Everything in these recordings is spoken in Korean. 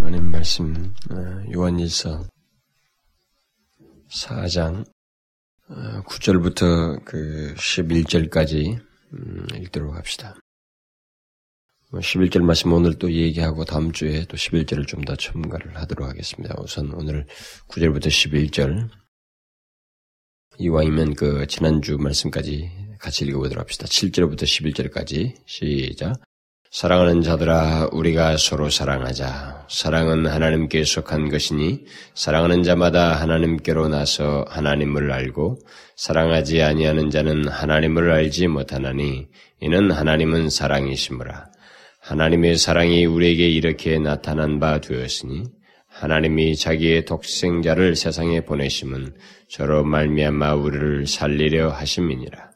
하나님 말씀 어, 요한일서 4장 9절부터 어, 그 11절까지 음, 읽도록 합시다. 11절 뭐 말씀 오늘 또 얘기하고 다음 주에 또 11절을 좀 더 첨가를 하도록 하겠습니다. 우선 오늘 9절부터 11절 이왕이면 그 지난주 말씀까지 같이 읽어보도록 합시다. 7절부터 11절까지 시작. 사랑하는 자들아 우리가 서로 사랑하자. 사랑은 하나님께 속한 것이니 사랑하는 자마다 하나님께로 나서 하나님을 알고 사랑하지 아니하는 자는 하나님을 알지 못하나니 이는 하나님은 사랑이시므라. 하나님의 사랑이 우리에게 이렇게 나타난 바 되었으니 하나님이 자기의 독생자를 세상에 보내심은 저로 말미암아 우리를 살리려 하심이니라.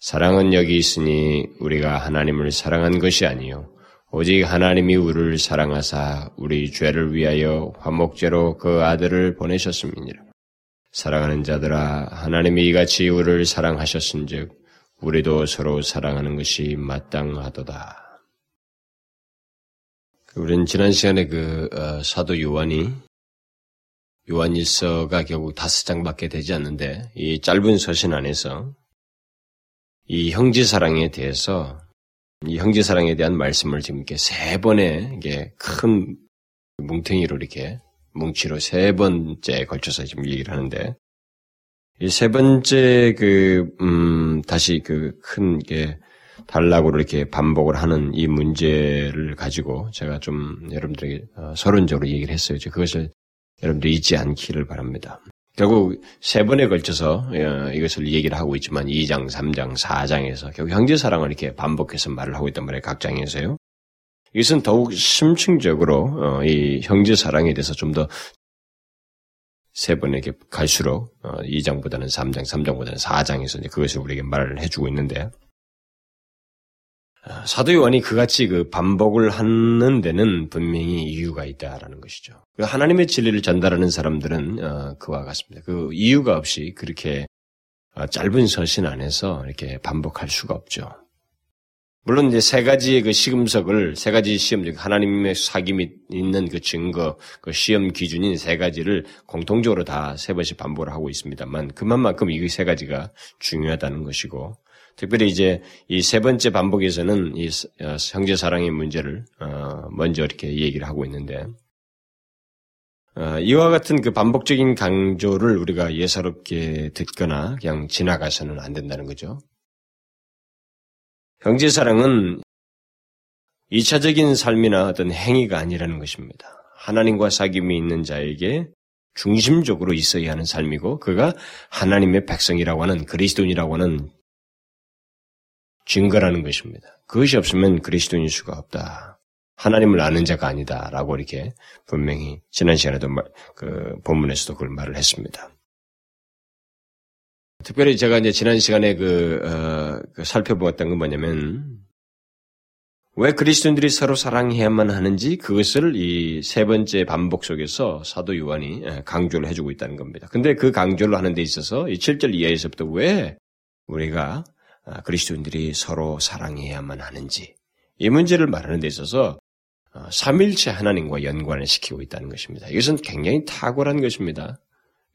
사랑은 여기 있으니 우리가 하나님을 사랑한 것이 아니요 오직 하나님이 우리를 사랑하사 우리 죄를 위하여 화목제로 그 아들을 보내셨음이니라. 사랑하는 자들아 하나님이 이같이 우리를 사랑하셨은즉 우리도 서로 사랑하는 것이 마땅하도다. 우리는 지난 시간에 그 어, 사도 요한이 요한일서가 결국 다섯 장밖에 되지 않는데 이 짧은 서신 안에서 이 형제 사랑에 대해서 이 형제 사랑에 대한 말씀을 지금 이렇게 세 번에 이게 큰 뭉탱이로 이렇게 뭉치로 세 번째 걸쳐서 지금 얘기를 하는데 이 세 번째 그 음, 다시 그 큰게 달라고 이렇게 반복을 하는 이 문제를 가지고 제가 좀 여러분들에게 어, 서론적으로 얘기를 했어요. 그것을 여러분들 잊지 않기를 바랍니다. 결국 세 번에 걸쳐서 어, 이것을 얘기를 하고 있지만 2장, 3장, 4장에서 결국 형제 사랑을 이렇게 반복해서 말을 하고 있단 말이에요. 각 장에서요. 이것은 더욱 심층적으로 어, 이 형제 사랑에 대해서 좀 더 세 번에게 갈수록 2장보다는 3장, 3장보다는 4장에서 그것을 우리에게 말을 해주고 있는데 아, 사도 요한이 그같이 그 반복을 하는 데는 분명히 이유가 있다라는 것이죠. 그 하나님의 진리를 전달하는 사람들은 어, 그와 같습니다. 그 이유가 없이 그렇게 어, 짧은 서신 안에서 이렇게 반복할 수가 없죠. 물론 이제 세 가지의 그 시금석을 세 가지 시험 즉 하나님의 사귐이 있는 그 증거 그 시험 기준인 세 가지를 공통적으로 다 세 번씩 반복을 하고 있습니다만 그만큼 이 세 가지가 중요하다는 것이고 특별히 이제 이 세 번째 반복에서는 이 어, 형제 사랑의 문제를 어, 먼저 이렇게 얘기를 하고 있는데 어, 이와 같은 그 반복적인 강조를 우리가 예사롭게 듣거나 그냥 지나가서는 안 된다는 거죠. 형제 사랑은 2차적인 삶이나 어떤 행위가 아니라는 것입니다. 하나님과 사귐이 있는 자에게 중심적으로 있어야 하는 삶이고 그가 하나님의 백성이라고 하는 그리스도인이라고 하는 증거라는 것입니다. 그것이 없으면 그리스도인일 수가 없다. 하나님을 아는 자가 아니다라고 이렇게 분명히 지난 시간에도 그 본문에서도 그걸 말을 했습니다. 특별히 제가 이제 지난 시간에 그, 어, 그 살펴보았던 건 뭐냐면 왜 그리스도인들이 서로 사랑해야만 하는지 그것을 이 세 번째 반복 속에서 사도 요한이 예, 강조를 해주고 있다는 겁니다. 근데 그 강조를 하는 데 있어서 이 7절 이하에서부터 왜 우리가 아, 그리스도인들이 서로 사랑해야만 하는지 이 문제를 말하는 데 있어서 어, 삼일체 하나님과 연관을 시키고 있다는 것입니다. 이것은 굉장히 탁월한 것입니다.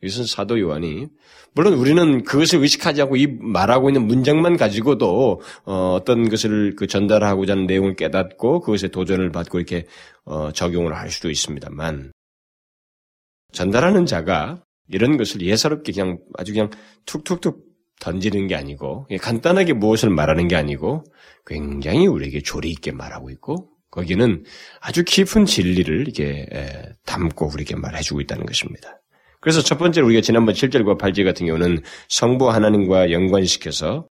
이것은 사도 요한이 물론 우리는 그것을 의식하지 않고 이 말하고 있는 문장만 가지고도 어, 떤 것을 그 전달하고자 하는 내용을 깨닫고 그것에 도전을 받고 이렇게 어, 적용을 할 수도 있습니다만 전달하는 자가 이런 것을 예사롭게 그냥 아주 그냥 툭툭툭 던지는 게 아니고 간단하게 무엇을 말하는 게 아니고 굉장히 우리에게 조리 있게 말하고 있고 거기는 아주 깊은 진리를 이게 담고 우리에게 말해주고 있다는 것입니다. 그래서 첫 번째로 우리가 지난번 7절과 8절 같은 경우는 성부 하나님과 연관시켜서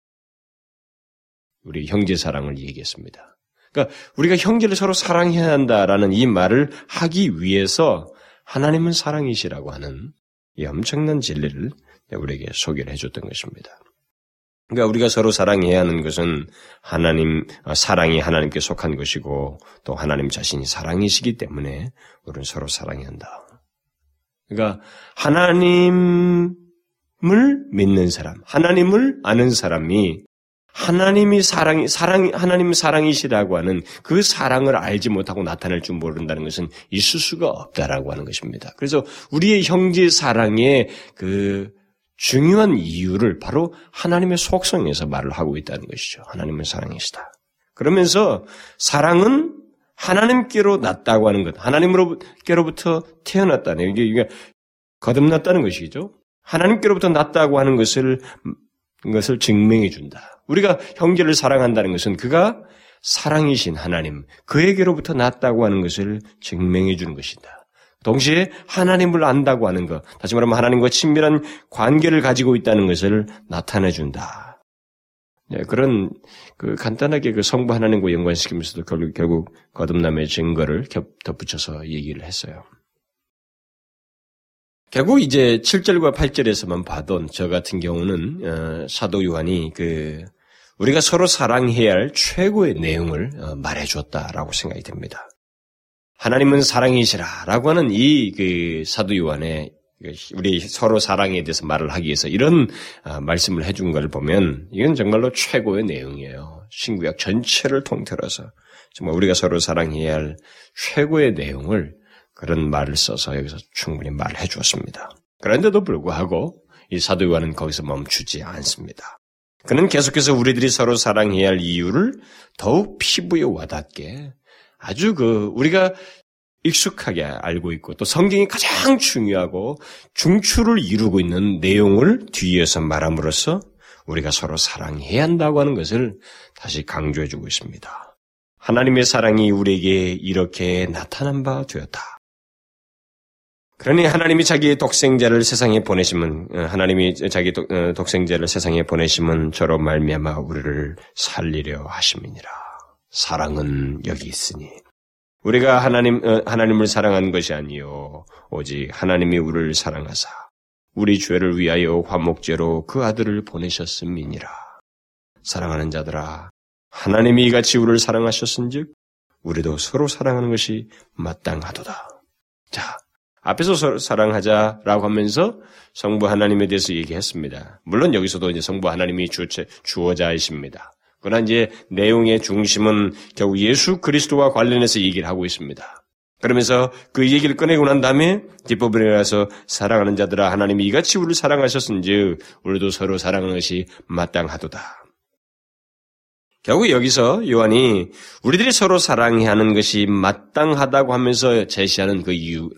우리 형제 사랑을 얘기했습니다. 그러니까 우리가 형제를 서로 사랑해야 한다라는 이 말을 하기 위해서 하나님은 사랑이시라고 하는 이 엄청난 진리를 우리에게 소개를 해줬던 것입니다. 그러니까 우리가 서로 사랑해야 하는 것은 하나님 어, 사랑이 하나님께 속한 것이고 또 하나님 자신이 사랑이시기 때문에 우리는 서로 사랑해야 한다. 그러니까 하나님을 믿는 사람, 하나님을 아는 사람이 하나님이 사랑이 사랑 하나님 사랑이시라고 하는 그 사랑을 알지 못하고 나타낼 줄 모른다는 것은 있을 수가 없다라고 하는 것입니다. 그래서 우리의 형제 사랑의 그 중요한 이유를 바로 하나님의 속성에서 말을 하고 있다는 것이죠. 하나님의 사랑이시다. 그러면서 사랑은 하나님께로 났다고 하는 것, 하나님으로부터 태어났다는 이게, 이게 거듭났다는 것이죠. 하나님께로부터 났다고 하는 것을 것을 증명해 준다. 우리가 형제를 사랑한다는 것은 그가 사랑이신 하나님, 그에게로부터 났다고 하는 것을 증명해 주는 것이다. 동시에 하나님을 안다고 하는 것, 다시 말하면 하나님과 친밀한 관계를 가지고 있다는 것을 나타내 준다. 네, 그런 그 간단하게 그 성부 하나님과 연관시키면서도 결국, 결국 거듭남의 증거를 덧붙여서 얘기를 했어요. 결국 이제 7절과 8절에서만 봐도 저 같은 경우는 어, 사도 요한이 그 우리가 서로 사랑해야 할 최고의 내용을 어, 말해줬다라고 생각이 됩니다. 하나님은 사랑이시라라고 하는 이 그 사도 요한의 그 우리 서로 사랑에 대해서 말을 하기 위해서 이런 어, 말씀을 해준 걸 보면 이건 정말로 최고의 내용이에요. 신구약 전체를 통틀어서 정말 우리가 서로 사랑해야 할 최고의 내용을 그런 말을 써서 여기서 충분히 말을 해주었습니다. 그런데도 불구하고 이 사도 요한은 거기서 멈추지 않습니다. 그는 계속해서 우리들이 서로 사랑해야 할 이유를 더욱 피부에 와닿게 아주 그 우리가 익숙하게 알고 있고 또 성경이 가장 중요하고 중추를 이루고 있는 내용을 뒤에서 말함으로써 우리가 서로 사랑해야 한다고 하는 것을 다시 강조해 주고 있습니다. 하나님의 사랑이 우리에게 이렇게 나타난 바 되었다. 그러니 하나님이 자기의 독생자를 세상에 보내시면 어, 하나님이 자기 독, 어, 독생자를 세상에 보내시면 저로 말미암아 우리를 살리려 하심이니라. 사랑은 여기 있으니 우리가 하나님 어, 하나님을 사랑한 것이 아니요 오직 하나님이 우리를 사랑하사 우리 죄를 위하여 화목제로 그 아들을 보내셨음이니라. 사랑하는 자들아 하나님이 이같이 우리를 사랑하셨은즉 우리도 서로 사랑하는 것이 마땅하도다. 자, 앞에서 사랑하자라고 하면서 성부 하나님에 대해서 얘기했습니다. 물론 여기서도 이제 성부 하나님이 주체, 주어자이십니다. 그러나 이제 내용의 중심은 결국 예수 그리스도와 관련해서 얘기를 하고 있습니다. 그러면서 그 얘기를 꺼내고 난 다음에 뒷부분에 가서 사랑하는 자들아 하나님이 이같이 우리를 사랑하셨은지 우리도 서로 사랑하는 것이 마땅하도다. 결국 여기서 요한이 우리들이 서로 사랑해야 하는 것이 마땅하다고 하면서 제시하는 그 이유,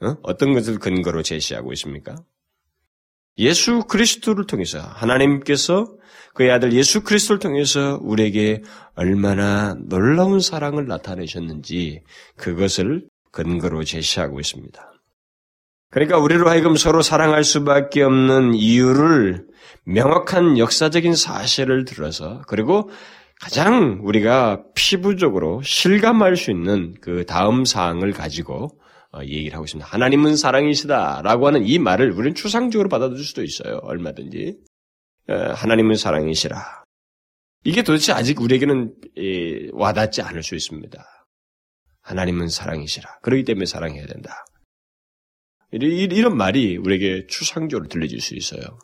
어? 떤 것을 근거로 제시하고 있습니까? 예수 그리스도를 통해서 하나님께서 그의 아들 예수 그리스도를 통해서 우리에게 얼마나 놀라운 사랑을 나타내셨는지 그것을 근거로 제시하고 있습니다. 그러니까 우리로 하여금 서로 사랑할 수밖에 없는 이유를 명확한 역사적인 사실을 들어서 그리고 가장 우리가 피부적으로 실감할 수 있는 그 다음 사항을 가지고 어, 얘기를 하고 있습니다. 하나님은 사랑이시다라고 하는 이 말을 우리는 추상적으로 받아들일 수도 있어요. 얼마든지. 어, 하나님은 사랑이시라. 이게 도대체 아직 우리에게는 와닿지 않을 수 있습니다. 하나님은 사랑이시라. 그러기 때문에 사랑해야 된다. 이런 말이 우리에게 추상적으로 들려질 수 있어요.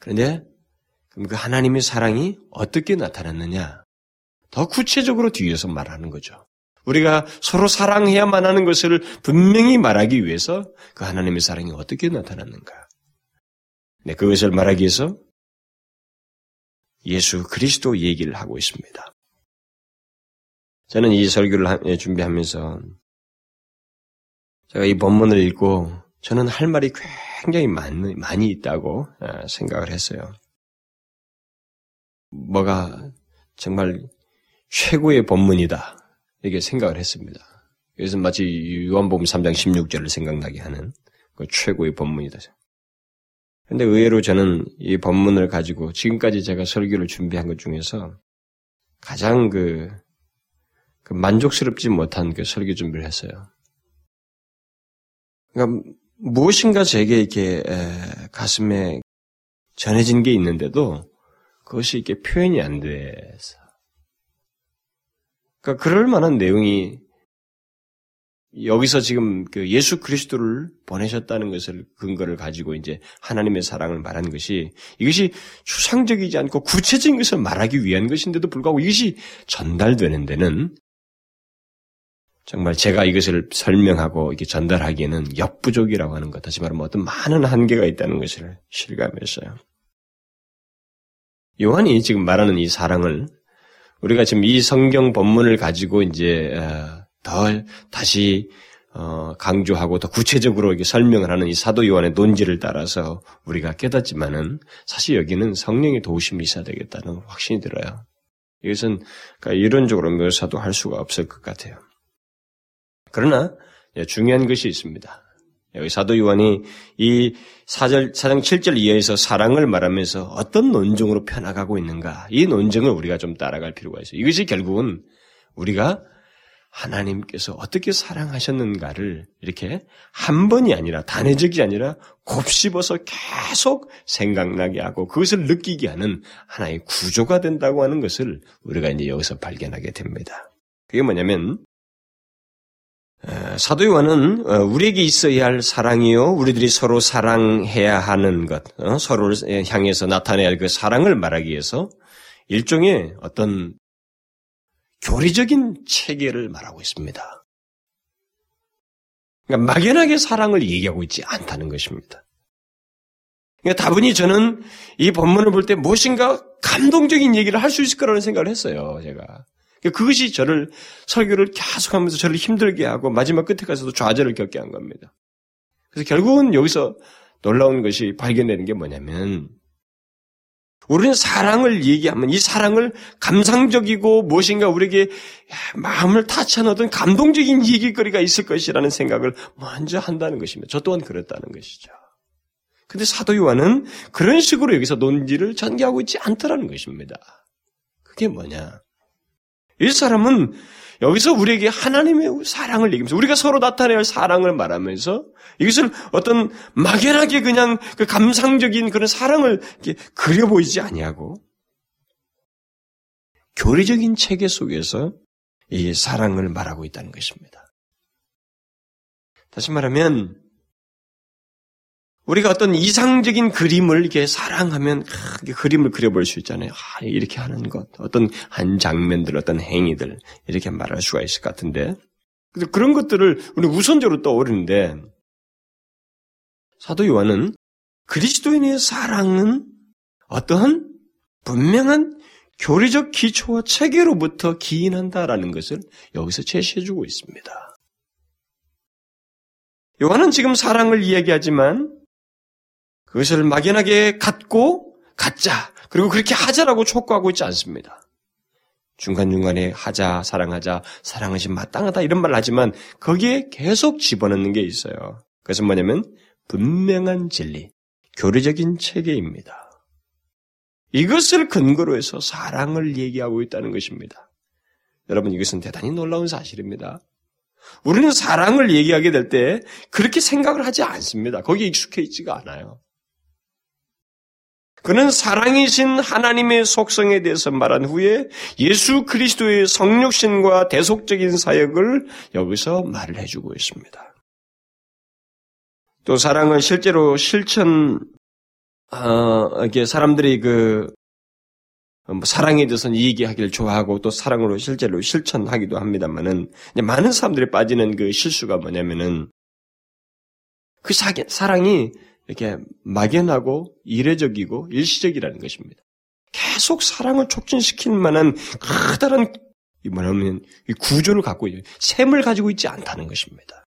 그런데 그럼 그 하나님의 사랑이 어떻게 나타났느냐? 더 구체적으로 뒤에서 말하는 거죠. 우리가 서로 사랑해야만 하는 것을 분명히 말하기 위해서 그 하나님의 사랑이 어떻게 나타났는가. 네, 그것을 말하기 위해서 예수 그리스도 얘기를 하고 있습니다. 저는 이 설교를 예, 준비하면서 제가 이 본문을 읽고 저는 할 말이 굉장히 많이, 많이 있다고 아, 생각을 했어요. 뭐가 정말 최고의 본문이다. 이렇게 생각을 했습니다. 그래서 마치 요한복음 3장 16절을 생각나게 하는 그 최고의 본문이다. 근데 의외로 저는 이 본문을 가지고 지금까지 제가 설교를 준비한 것 중에서 가장 그, 그 만족스럽지 못한 그 설교 준비를 했어요. 그러니까 무엇인가 제게 이렇게 에, 가슴에 전해진 게 있는데도 그것이 이렇게 표현이 안 돼서 그러니까 그럴 만한 내용이 여기서 지금 그 예수 그리스도를 보내셨다는 것을 근거를 가지고 이제 하나님의 사랑을 말한 것이 이것이 추상적이지 않고 구체적인 것을 말하기 위한 것인데도 불구하고 이것이 전달되는 데는 정말 제가 이것을 설명하고 이렇게 전달하기에는 역부족이라고 하는 것, 다시 말하면 어떤 많은 한계가 있다는 것을 실감했어요. 요한이 지금 말하는 이 사랑을 우리가 지금 이 성경 본문을 가지고 이제 어, 더 다시 어, 강조하고 더 구체적으로 이렇게 설명을 하는 이 사도 요한의 논지를 따라서 우리가 깨닫지만은 사실 여기는 성령의 도우심이 있어야 되겠다는 확신이 들어요. 이것은 그러니까 이론적으로 묘사도 할 수가 없을 것 같아요. 그러나 예, 중요한 것이 있습니다. 여기 사도 요한이 이 4절, 4장 7절 이하에서 사랑을 말하면서 어떤 논증으로 펴나가고 있는가, 이 논증을 우리가 좀 따라갈 필요가 있어요. 이것이 결국은 우리가 하나님께서 어떻게 사랑하셨는가를 이렇게 한 번이 아니라 단회적이 아니라 곱씹어서 계속 생각나게 하고 그것을 느끼게 하는 하나의 구조가 된다고 하는 것을 우리가 이제 여기서 발견하게 됩니다. 그게 뭐냐면 사도 요한은 어, 우리에게 있어야 할 사랑이요, 우리들이 서로 사랑해야 하는 것, 어, 서로를 향해서 나타내야 할 그 사랑을 말하기 위해서 일종의 어떤 교리적인 체계를 말하고 있습니다. 그러니까 막연하게 사랑을 얘기하고 있지 않다는 것입니다. 그러니까 다분히 저는 이 본문을 볼 때 무엇인가 감동적인 얘기를 할 수 있을 거라는 생각을 했어요, 제가. 그것이 저를 설교를 계속하면서 저를 힘들게 하고 마지막 끝에 가서도 좌절을 겪게 한 겁니다. 그래서 결국은 여기서 놀라운 것이 발견되는 게 뭐냐면 우리는 사랑을 얘기하면 이 사랑을 감상적이고 무엇인가 우리에게 마음을 어떤 감동적인 얘기거리가 있을 것이라는 생각을 먼저 한다는 것입니다. 저 또한 그랬다는 것이죠. 근데 사도 요한은 그런 식으로 여기서 논지를 전개하고 있지 않더라는 것입니다. 그게 뭐냐? 이 사람은 여기서 우리에게 하나님의 사랑을 얘기하면서 우리가 서로 나타내야 할 사랑을 말하면서 이것을 어떤 막연하게 그냥 그 감상적인 그런 사랑을 그려 보이지 아니하고 교리적인 체계 속에서 이 사랑을 말하고 있다는 것입니다. 다시 말하면 우리가 어떤 이상적인 그림을 이렇게 사랑하면 그림을 그려볼 수 있잖아요. 아, 이렇게 하는 것, 어떤 한 장면들, 어떤 행위들 이렇게 말할 수가 있을 것 같은데 그런 것들을 우리 우선적으로 떠오르는데 사도 요한은 그리스도인의 사랑은 어떠한 분명한 교리적 기초와 체계로부터 기인한다라는 것을 여기서 제시해주고 있습니다. 요한은 지금 사랑을 이야기하지만 그것을 막연하게 갖고 갖자 그리고 그렇게 하자라고 촉구하고 있지 않습니다. 중간중간에 하자, 사랑하자, 사랑하시 마땅하다 이런 말을 하지만 거기에 계속 집어넣는 게 있어요. 그것은 뭐냐면 분명한 진리, 교리적인 체계입니다. 이것을 근거로 해서 사랑을 얘기하고 있다는 것입니다. 여러분 이것은 대단히 놀라운 사실입니다. 우리는 사랑을 얘기하게 될 때 그렇게 생각을 하지 않습니다. 거기에 익숙해 있지가 않아요. 그는 사랑이신 하나님의 속성에 대해서 말한 후에 예수 그리스도의 성육신과 대속적인 사역을 여기서 말을 해주고 있습니다. 또 사랑은 실제로 실천, 어, 이렇게 사람들이 그, 뭐 사랑에 대해서는 얘기하기를 좋아하고 또 사랑으로 실제로 실천하기도 합니다만은 많은 사람들이 빠지는 그 실수가 뭐냐면은 그 사랑이 이렇게 막연하고 이례적이고 일시적이라는 것입니다. 계속 사랑을 촉진시킬 만한 커다란 뭐냐면 구조를 갖고 있는 샘을 가지고 있지 않다는 것입니다.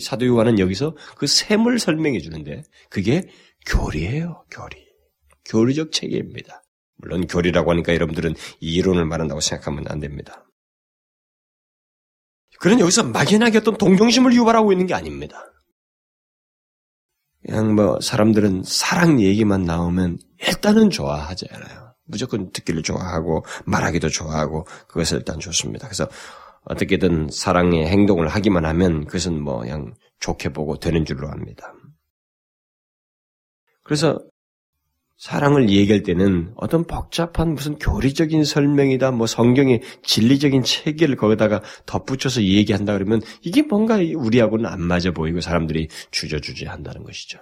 사도 요한은 여기서 그 샘을 설명해 주는데 그게 교리예요, 교리. 교리적 체계입니다. 물론 교리라고 하니까 여러분들은 이론을 말한다고 생각하면 안 됩니다. 그런 여기서 막연하게 어떤 동정심을 유발하고 있는 게 아닙니다. 그냥 뭐 사람들은 사랑 얘기만 나오면 일단은 좋아하잖아요. 무조건 듣기를 좋아하고 말하기도 좋아하고 그것을 일단 좋습니다. 그래서 어떻게든 사랑의 행동을 하기만 하면 그것은 뭐 그냥 좋게 보고 되는 줄로 압니다. 그래서 사랑을 얘기할 때는 어떤 복잡한 무슨 교리적인 설명이다, 뭐 성경의 진리적인 체계를 거기다가 덧붙여서 얘기한다 그러면 이게 뭔가 우리하고는 안 맞아 보이고 사람들이 주저주저 한다는 것이죠.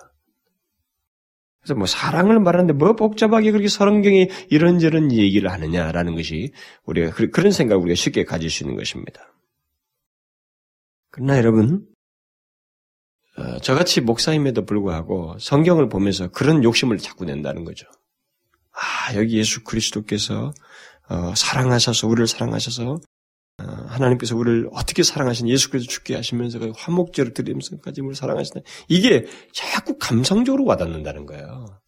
그래서 뭐 사랑을 말하는데 뭐 복잡하게 그렇게 성경이 이런저런 얘기를 하느냐라는 것이 우리가 그런 생각을 우리가 쉽게 가질 수 있는 것입니다. 그러나 여러분, 어, 저같이 목사임에도 불구하고 성경을 보면서 그런 욕심을 자꾸 낸다는 거죠. 아, 여기 예수 그리스도께서 어, 사랑하셔서 우리를 사랑하셔서 어, 하나님께서 우리를 어떻게 사랑하신 예수 그리스도 죽게 하시면서 그 화목제를 드리면서까지 우리를 사랑하시다. 이게 자꾸 감성적으로 와닿는다는 거예요.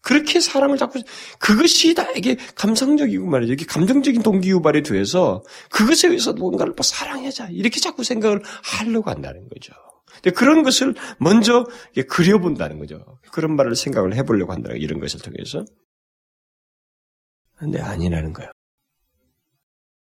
그렇게 사랑을 자꾸 그것이 나에게 감성적이고 말이죠. 이게 감정적인 동기 유발이 돼서 그것에 의해서 뭔가를 뭐 사랑하자 이렇게 자꾸 생각을 하려고 한다는 거죠. 그런 것을 먼저 그려본다는 거죠. 그런 말을 생각을 해보려고 한다. 이런 것을 통해서. 근데 아니라는 거예요.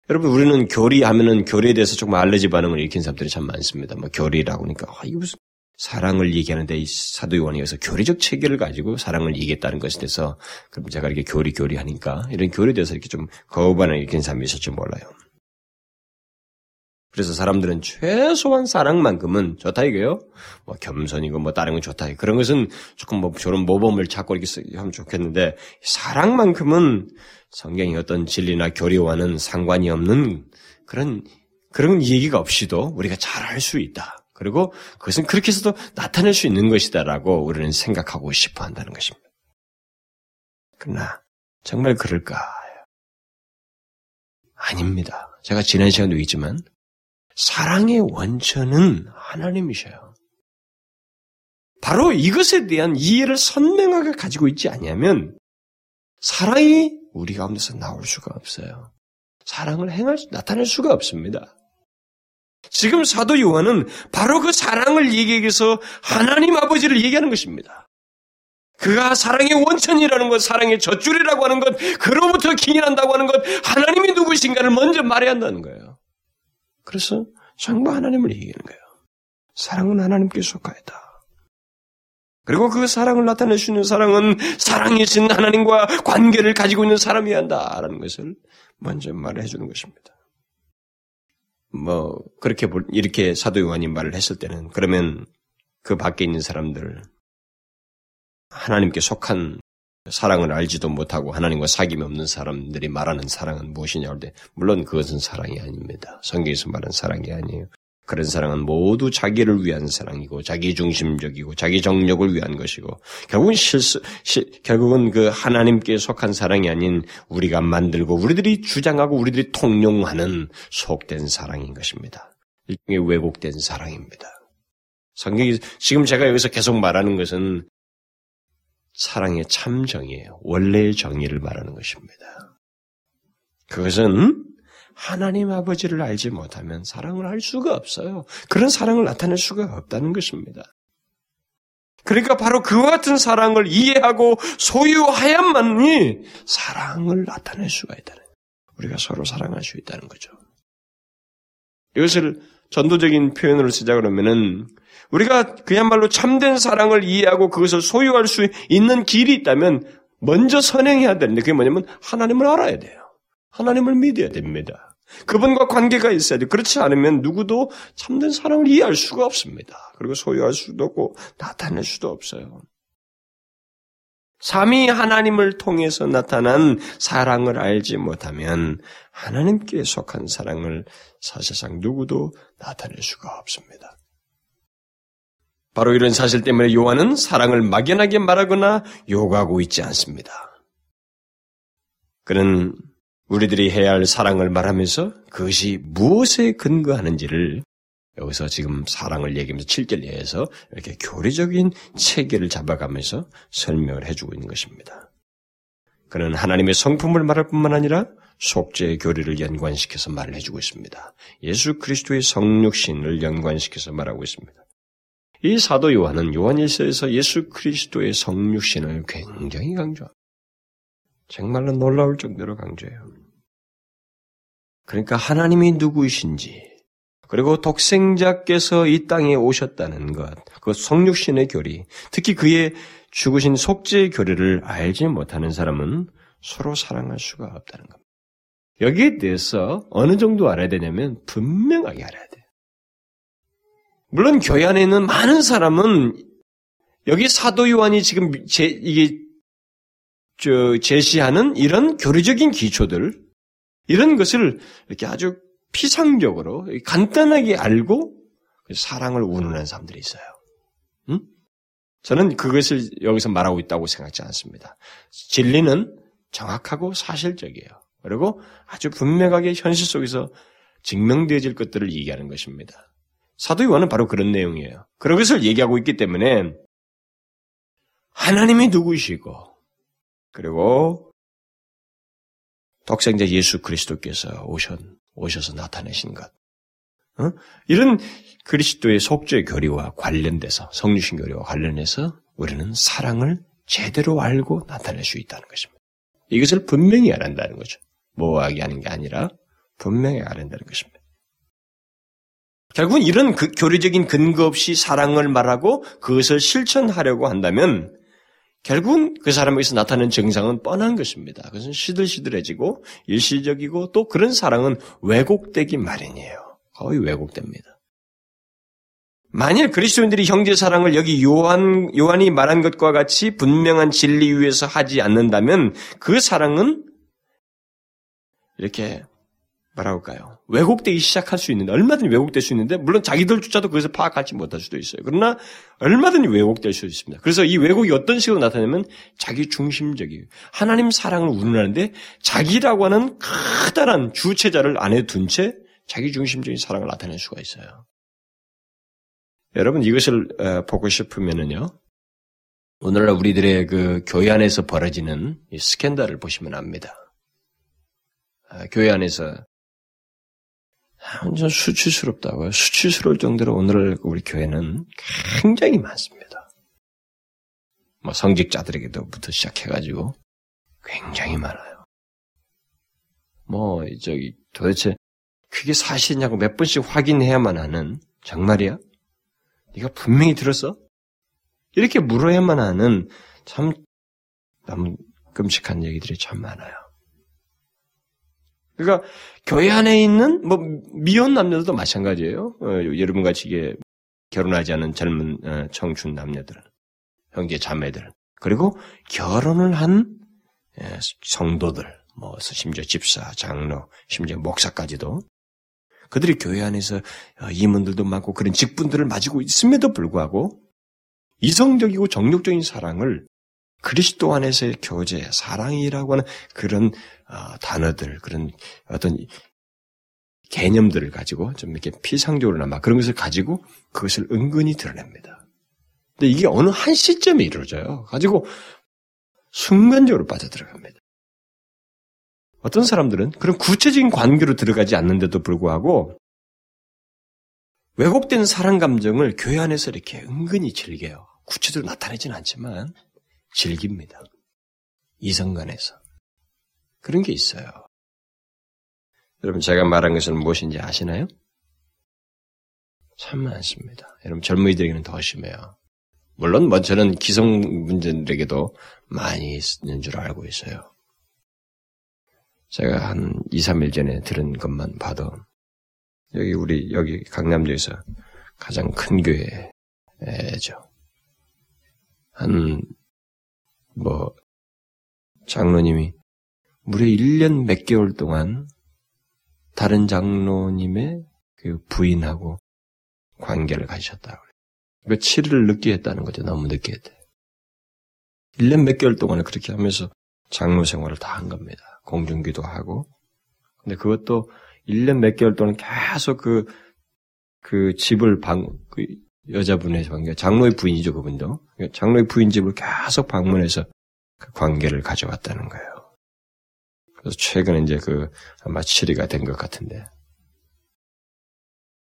여러분, 우리는 교리하면은 교리에 대해서 조금 알레지 반응을 일으킨 사람들이 참 많습니다. 뭐, 교리라고 하니까, 아, 이게 무슨 사랑을 얘기하는데 이 사도 요한이 여기서 교리적 체계를 가지고 사랑을 얘기했다는 것에 대해서 그럼 제가 이렇게 교리 교리 하니까 이런 교리에 대해서 이렇게 좀 거부반응을 일으킨 사람이 있을지 몰라요. 그래서 사람들은 최소한 사랑만큼은 좋다 이거요. 뭐 겸손이고 뭐 다른 건 좋다. 그런 것은 조금 뭐 저런 모범을 찾고 이렇게 하면 좋겠는데 사랑만큼은 성경의 어떤 진리나 교리와는 상관이 없는 그런 그런 얘기가 없이도 우리가 잘할수 있다. 그리고 그것은 그렇게 해서도 나타낼 수 있는 것이다라고 우리는 생각하고 싶어 한다는 것입니다. 그러나 정말 그럴까? 아닙니다. 제가 지난 시간도 있지만 사랑의 원천은 하나님이셔요. 바로 이것에 대한 이해를 선명하게 가지고 있지 않냐면 사랑이 우리 가운데서 나올 수가 없어요. 사랑을 행할 나타낼 수가 없습니다. 지금 사도 요한은 바로 그 사랑을 얘기해서 하나님 아버지를 얘기하는 것입니다. 그가 사랑의 원천이라는 것, 사랑의 젖줄이라고 하는 것, 그로부터 기인한다고 하는 것, 하나님이 누구신가를 먼저 말해야 한다는 거예요. 그래서 정부 하나님을 얘기하는 거예요. 사랑은 하나님께 속하였다. 그리고 그 사랑을 나타낼 수 있는 사랑은 사랑이신 하나님과 관계를 가지고 있는 사람이야 한다라는 것을 먼저 말해 주는 것입니다. 뭐 그렇게 이렇게 사도 요한이 말을 했을 때는 그러면 그 밖에 있는 사람들 하나님께 속한 사랑을 알지도 못하고 하나님과 사귐이 없는 사람들이 말하는 사랑은 무엇이냐 할때 물론 그것은 사랑이 아닙니다. 성경에서 말하는 사랑이 아니에요. 그런 사랑은 모두 자기를 위한 사랑이고 자기 중심적이고 자기 정력을 위한 것이고 결국은 실수 시, 결국은 그 하나님께 속한 사랑이 아닌 우리가 만들고 우리들이 주장하고 우리들이 통용하는 속된 사랑인 것입니다. 일종의 왜곡된 사랑입니다. 성경이 지금 제가 여기서 계속 말하는 것은 사랑의 참정이에요. 원래의 정의를 말하는 것입니다. 그것은 하나님 아버지를 알지 못하면 사랑을 할 수가 없어요. 그런 사랑을 나타낼 수가 없다는 것입니다. 그러니까 바로 그와 같은 사랑을 이해하고 소유하야만이 사랑을 나타낼 수가 있다는 우리가 서로 사랑할 수 있다는 거죠. 이것을 전도적인 표현으로 쓰자 그러면은 우리가 그야말로 참된 사랑을 이해하고 그것을 소유할 수 있는 길이 있다면 먼저 선행해야 되는데 그게 뭐냐면 하나님을 알아야 돼요. 하나님을 믿어야 됩니다. 그분과 관계가 있어야 돼. 그렇지 않으면 누구도 참된 사랑을 이해할 수가 없습니다. 그리고 소유할 수도 없고 나타낼 수도 없어요. 삼위 하나님을 통해서 나타난 사랑을 알지 못하면 하나님께 속한 사랑을 사실상 누구도 나타낼 수가 없습니다. 바로 이런 사실 때문에 요한은 사랑을 막연하게 말하거나 요구하고 있지 않습니다. 그는 우리들이 해야 할 사랑을 말하면서 그것이 무엇에 근거하는지를 여기서 지금 사랑을 얘기하면서 7절 내에서 이렇게 교리적인 체계를 잡아가면서 설명을 해주고 있는 것입니다. 그는 하나님의 성품을 말할 뿐만 아니라 속죄의 교리를 연관시켜서 말을 해주고 있습니다. 예수 그리스도의 성육신을 연관시켜서 말하고 있습니다. 이 사도 요한은 요한일서에서 예수 그리스도의 성육신을 굉장히 강조합니다. 정말로 놀라울 정도로 강조해요. 그러니까 하나님이 누구이신지, 그리고 독생자께서 이 땅에 오셨다는 것, 그 성육신의 교리, 특히 그의 죽으신 속죄의 교리를 알지 못하는 사람은 서로 사랑할 수가 없다는 겁니다. 여기에 대해서 어느 정도 알아야 되냐면 분명하게 알아야 돼요. 물론 교회 안에 있는 많은 사람은 여기 사도 요한이 지금 제, 이게 저 제시하는 이런 교리적인 기초들 이런 것을 이렇게 아주 피상적으로 간단하게 알고 사랑을 운운하는 사람들이 있어요. 응? 저는 그것을 여기서 말하고 있다고 생각지 않습니다. 진리는 정확하고 사실적이에요. 그리고 아주 분명하게 현실 속에서 증명되어질 것들을 얘기하는 것입니다. 사도 요한은 바로 그런 내용이에요. 그런 것을 얘기하고 있기 때문에 하나님이 누구시고 그리고 독생자 예수 그리스도께서 오셨, 오셔서 나타내신 것. 어? 이런 그리스도의 속죄 교리와 관련돼서 성류신 교리와 관련해서 우리는 사랑을 제대로 알고 나타낼 수 있다는 것입니다. 이것을 분명히 알아야 한다는 거죠. 모호하게 하는 게 아니라 분명히 알아야 한다는 것입니다. 결국은 이런 그 교리적인 근거 없이 사랑을 말하고 그것을 실천하려고 한다면 결국은 그 사람에게서 나타나는 증상은 뻔한 것입니다. 그것은 시들시들해지고 일시적이고 또 그런 사랑은 왜곡되기 마련이에요. 거의 왜곡됩니다. 만일 그리스도인들이 형제 사랑을 여기 요한, 요한이 말한 것과 같이 분명한 진리 위에서 하지 않는다면 그 사랑은 이렇게 뭐라고 할까요? 왜곡되기 시작할 수 있는데, 얼마든지 왜곡될 수 있는데, 물론 자기들조차도 그것을 파악하지 못할 수도 있어요. 그러나, 얼마든지 왜곡될 수 있습니다. 그래서 이 왜곡이 어떤 식으로 나타나면, 자기 중심적이에요. 하나님 사랑을 운운하는데, 자기라고 하는 커다란 주체자를 안에 둔 채, 자기 중심적인 사랑을 나타낼 수가 있어요. 여러분, 이것을 어, 보고 싶으면은요, 오늘날 우리들의 그 교회 안에서 벌어지는 이 스캔들을 보시면 압니다. 아, 교회 안에서 완전 수치스럽다고요. 수치스러울 정도로 오늘 우리 교회는 굉장히 많습니다. 뭐 성직자들에게도부터 시작해가지고 굉장히 많아요. 뭐 저기 도대체 그게 사실이냐고 몇 번씩 확인해야만 하는 정말이야? 네가 분명히 들었어? 이렇게 물어야만 하는 참 너무 끔찍한 얘기들이 참 많아요. 그러니까 교회 안에 있는 뭐 미혼 남녀들도 마찬가지예요. 어, 여러분 같이 이게 결혼하지 않은 젊은 어, 청춘 남녀들은 형제 자매들 그리고 결혼을 한 예, 성도들 뭐 심지어 집사, 장로, 심지어 목사까지도 그들이 교회 안에서 어, 임원들도 많고 그런 직분들을 가지고 있음에도 불구하고 이성적이고 정욕적인 사랑을 그리스도 안에서의 교제, 사랑이라고 하는 그런 어, 단어들, 그런 어떤 개념들을 가지고 좀 이렇게 피상적으로나마 그런 것을 가지고 그것을 은근히 드러냅니다. 근데 이게 어느 한 시점에 이루어져요. 가지고 순간적으로 빠져들어갑니다. 어떤 사람들은 그런 구체적인 관계로 들어가지 않는데도 불구하고 왜곡된 사랑 감정을 교회 안에서 이렇게 은근히 즐겨요. 구체적으로 나타내지는 않지만 즐깁니다. 이성간에서. 그런 게 있어요. 여러분, 제가 말한 것은 무엇인지 아시나요? 참 많습니다. 여러분, 젊은이들에게는 더 심해요. 물론, 뭐, 저는 기성분들에게도 많이 있는 줄 알고 있어요. 제가 한 2, 3일 전에 들은 것만 봐도, 여기 우리, 여기 강남도에서 가장 큰 교회죠. 한 뭐, 장로님이 무려 1년 몇 개월 동안 다른 장로님의 그 부인하고 관계를 가지셨다고 그래요. 며칠을 늦게 했다는 거죠. 너무 늦게 했대. 1년 몇 개월 동안 그렇게 하면서 장로 생활을 다 한 겁니다. 공중기도 하고. 근데 그것도 1년 몇 개월 동안 계속 그, 그 집을 방, 그 여자분의 관계, 장로의 부인이죠, 그분도. 장로의 부인 집을 계속 방문해서 그 관계를 가져왔다는 거예요. 그래서 최근에 이제 그 아마 치리가 된 것 같은데.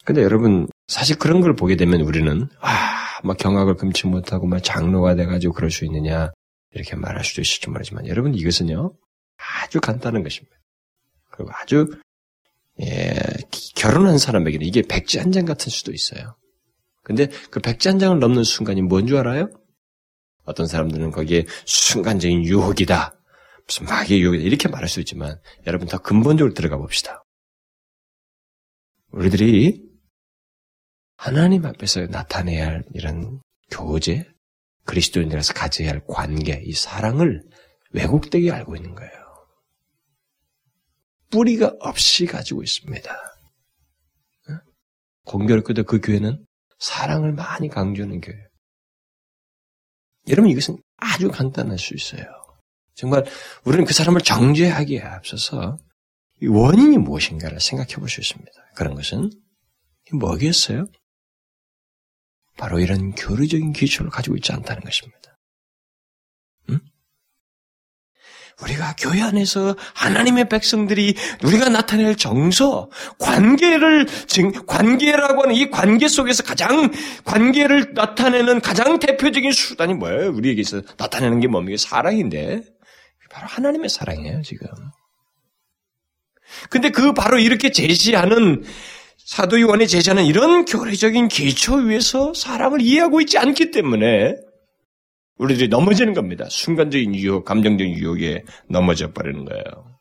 근데 여러분, 사실 그런 걸 보게 되면 우리는, 아, 막 경악을 금치 못하고 막 장로가 돼가지고 그럴 수 있느냐, 이렇게 말할 수도 있을지 모르지만, 여러분, 이것은요, 아주 간단한 것입니다. 그리고 아주, 예, 결혼한 사람에게는 이게 백지 한 장 같은 수도 있어요. 근데 그 백지 한 장을 넘는 순간이 뭔 줄 알아요? 어떤 사람들은 거기에 순간적인 유혹이다. 무슨 마귀의 유혹이다. 이렇게 말할 수 있지만 여러분 더 근본적으로 들어가 봅시다. 우리들이 하나님 앞에서 나타내야 할 이런 교제, 그리스도인이라서 가져야 할 관계, 이 사랑을 왜곡되게 알고 있는 거예요. 뿌리가 없이 가지고 있습니다. 공교롭게도 그 교회는 사랑을 많이 강조하는 교회예요. 여러분 이것은 아주 간단할 수 있어요. 정말 우리는 그 사람을 정죄하기에 앞서서 원인이 무엇인가를 생각해 볼 수 있습니다. 그런 것은 뭐겠어요? 바로 이런 교류적인 기초를 가지고 있지 않다는 것입니다. 우리가 교회 안에서 하나님의 백성들이 우리가 나타낼 정서, 관계를 증, 관계라고 하는 이 관계 속에서 가장 관계를 나타내는 가장 대표적인 수단이 뭐예요? 우리에게서 나타내는 게 뭡니까? 사랑인데 바로 하나님의 사랑이에요 지금. 근데 그 바로 이렇게 제시하는 사도 요한이 제시하는 이런 교리적인 기초 위에서 사랑을 이해하고 있지 않기 때문에 우리들이 넘어지는 겁니다. 순간적인 유혹, 감정적인 유혹에 넘어져 버리는 거예요.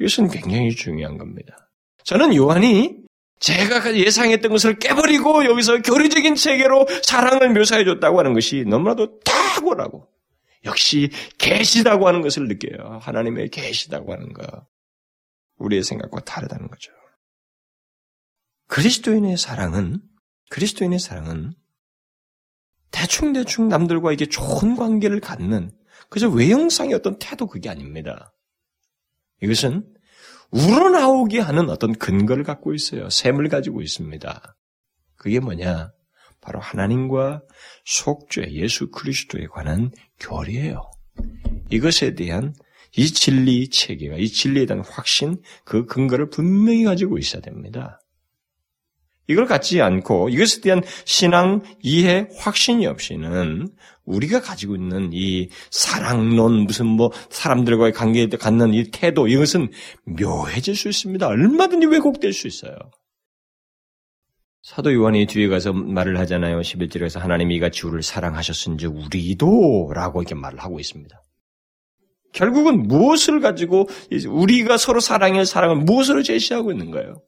이것은 굉장히 중요한 겁니다. 저는 요한이 제가 예상했던 것을 깨버리고 여기서 교리적인 체계로 사랑을 묘사해 줬다고 하는 것이 너무나도 탁월하고 역시 계시다고 하는 것을 느껴요. 하나님의 계시다고 하는 것. 우리의 생각과 다르다는 거죠. 그리스도인의 사랑은 그리스도인의 사랑은 대충대충 남들과 이게 좋은 관계를 갖는 그저 외형상의 어떤 태도 그게 아닙니다. 이것은 우러나오게 하는 어떤 근거를 갖고 있어요. 샘을 가지고 있습니다. 그게 뭐냐? 바로 하나님과 속죄 예수 그리스도에 관한 교리예요. 이것에 대한 이 진리 체계가 이 진리에 대한 확신 그 근거를 분명히 가지고 있어야 됩니다. 이걸 갖지 않고 이것에 대한 신앙, 이해, 확신이 없이는 우리가 가지고 있는 이 사랑론, 무슨 뭐 사람들과의 관계에 갖는 이 태도, 이것은 묘해질 수 있습니다. 얼마든지 왜곡될 수 있어요. 사도 요한이 뒤에 가서 말을 하잖아요. 11절에서 하나님이 이같이 우리를 사랑하셨은지 우리도 라고 이렇게 말을 하고 있습니다. 결국은 무엇을 가지고 우리가 서로 사랑할 사랑을 무엇으로 제시하고 있는 거예요?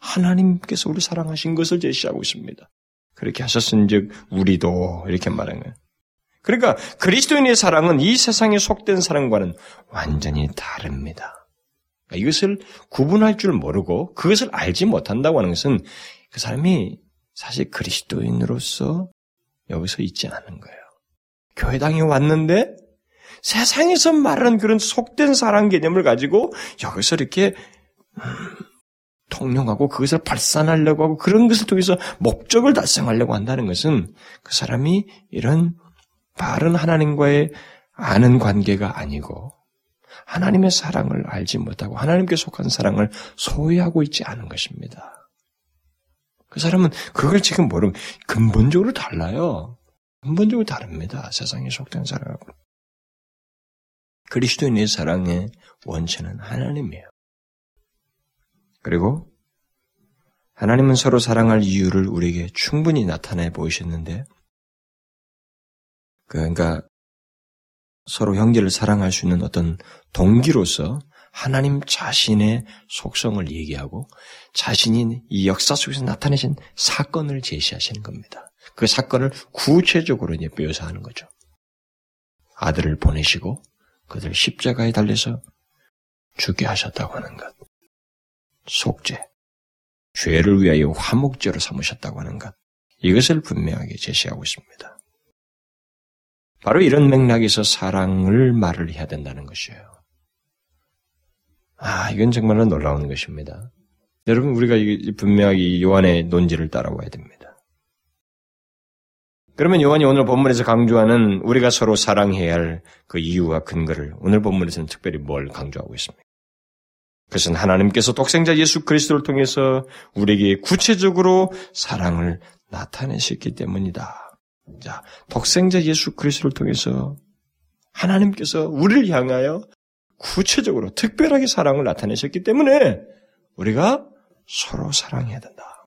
하나님께서 우리 사랑하신 것을 제시하고 있습니다. 그렇게 하셨은즉 우리도 이렇게 말하는 거예요. 그러니까 그리스도인의 사랑은 이 세상에 속된 사랑과는 완전히 다릅니다. 그러니까 이것을 구분할 줄 모르고 그것을 알지 못한다고 하는 것은 그 사람이 사실 그리스도인으로서 여기서 있지 않은 거예요. 교회당에 왔는데 세상에서 말하는 그런 속된 사랑 개념을 가지고 여기서 이렇게 음, 통용하고 그것을 발산하려고 하고 그런 것을 통해서 목적을 달성하려고 한다는 것은 그 사람이 이런 바른 하나님과의 아는 관계가 아니고 하나님의 사랑을 알지 못하고 하나님께 속한 사랑을 소유하고 있지 않은 것입니다. 그 사람은 그걸 지금 모르면 근본적으로 달라요. 근본적으로 다릅니다. 세상에 속된 사랑하고. 그리스도인의 사랑의 원천은 하나님이에요. 그리고 하나님은 서로 사랑할 이유를 우리에게 충분히 나타내 보이셨는데, 그러니까 서로 형제를 사랑할 수 있는 어떤 동기로서 하나님 자신의 속성을 얘기하고 자신이 이 역사 속에서 나타내신 사건을 제시하시는 겁니다. 그 사건을 구체적으로 이제 묘사하는 거죠. 아들을 보내시고 그들 십자가에 달려서 죽게 하셨다고 하는 것. 속죄. 죄를 위하여 화목제로 삼으셨다고 하는 것. 이것을 분명하게 제시하고 있습니다. 바로 이런 맥락에서 사랑을 말을 해야 된다는 것이에요. 아, 이건 정말로 놀라운 것입니다. 여러분, 우리가 분명하게 요한의 논지를 따라와야 됩니다. 그러면 요한이 오늘 본문에서 강조하는 우리가 서로 사랑해야 할 그 이유와 근거를 오늘 본문에서는 특별히 뭘 강조하고 있습니까? 그것은 하나님께서 독생자 예수 그리스도를 통해서 우리에게 구체적으로 사랑을 나타내셨기 때문이다. 자, 독생자 예수 그리스도를 통해서 하나님께서 우리를 향하여 구체적으로 특별하게 사랑을 나타내셨기 때문에 우리가 서로 사랑해야 된다.